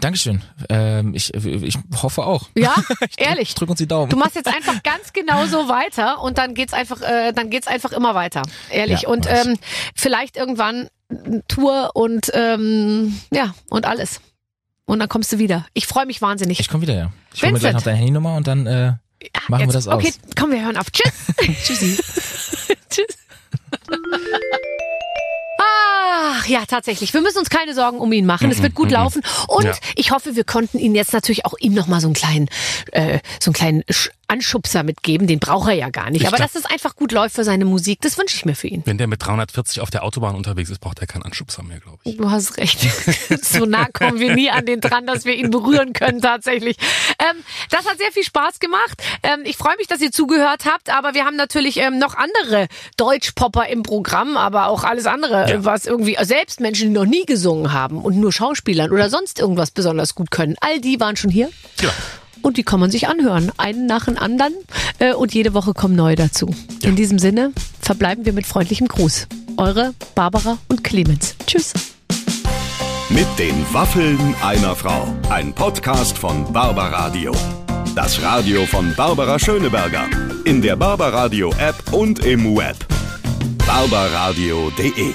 Dankeschön. Ähm, ich, ich hoffe auch. Ja, ehrlich. Ich drück uns die Daumen. Du machst jetzt einfach ganz genau so weiter und dann geht's einfach, äh, dann geht's einfach immer weiter. Ehrlich. Ja, und ähm, vielleicht irgendwann Tour und ähm, ja und alles. Und dann kommst du wieder. Ich freue mich wahnsinnig. ich komme wieder, ja. Ich hole mir gleich noch deine Handynummer und dann äh, Ja, machen wir jetzt- das aus. Okay, komm, wir hören auf. Tschüss. Tschüssi. Tschüss. Ha ha ha ha! Ach, ja, tatsächlich. Wir müssen uns keine Sorgen um ihn machen. Es wird gut laufen. Und Ja. ich hoffe, wir konnten ihn jetzt natürlich auch ihm nochmal so einen kleinen, äh, so einen kleinen Sch- Anschubser mitgeben. Den braucht er ja gar nicht. Ich Aber dass es einfach gut läuft für seine Musik, das wünsche ich mir für ihn. Wenn der mit 340 auf der Autobahn unterwegs ist, braucht er keinen Anschubser mehr, glaube ich. Du hast recht. so nah kommen wir nie an den dran, dass wir ihn berühren können tatsächlich. Ähm, das hat sehr viel Spaß gemacht. Ähm, ich freue mich, dass ihr zugehört habt, aber wir haben natürlich ähm, noch andere Deutschpopper im Programm, aber auch alles andere, Ja. was irgendwie selbst Menschen, die noch nie gesungen haben und nur Schauspielern oder sonst irgendwas besonders gut können. All die waren schon hier. Genau. Und die kann man sich anhören, einen nach dem anderen. Äh, und jede Woche kommen neue dazu. In diesem Sinne verbleiben wir mit freundlichem Gruß. Eure Barbara und Clemens. Tschüss. Mit den Waffeln einer Frau. Ein Podcast von Barbaradio. Das Radio von Barbara Schöneberger. In der Barbaradio App und im Web. barbaradio.de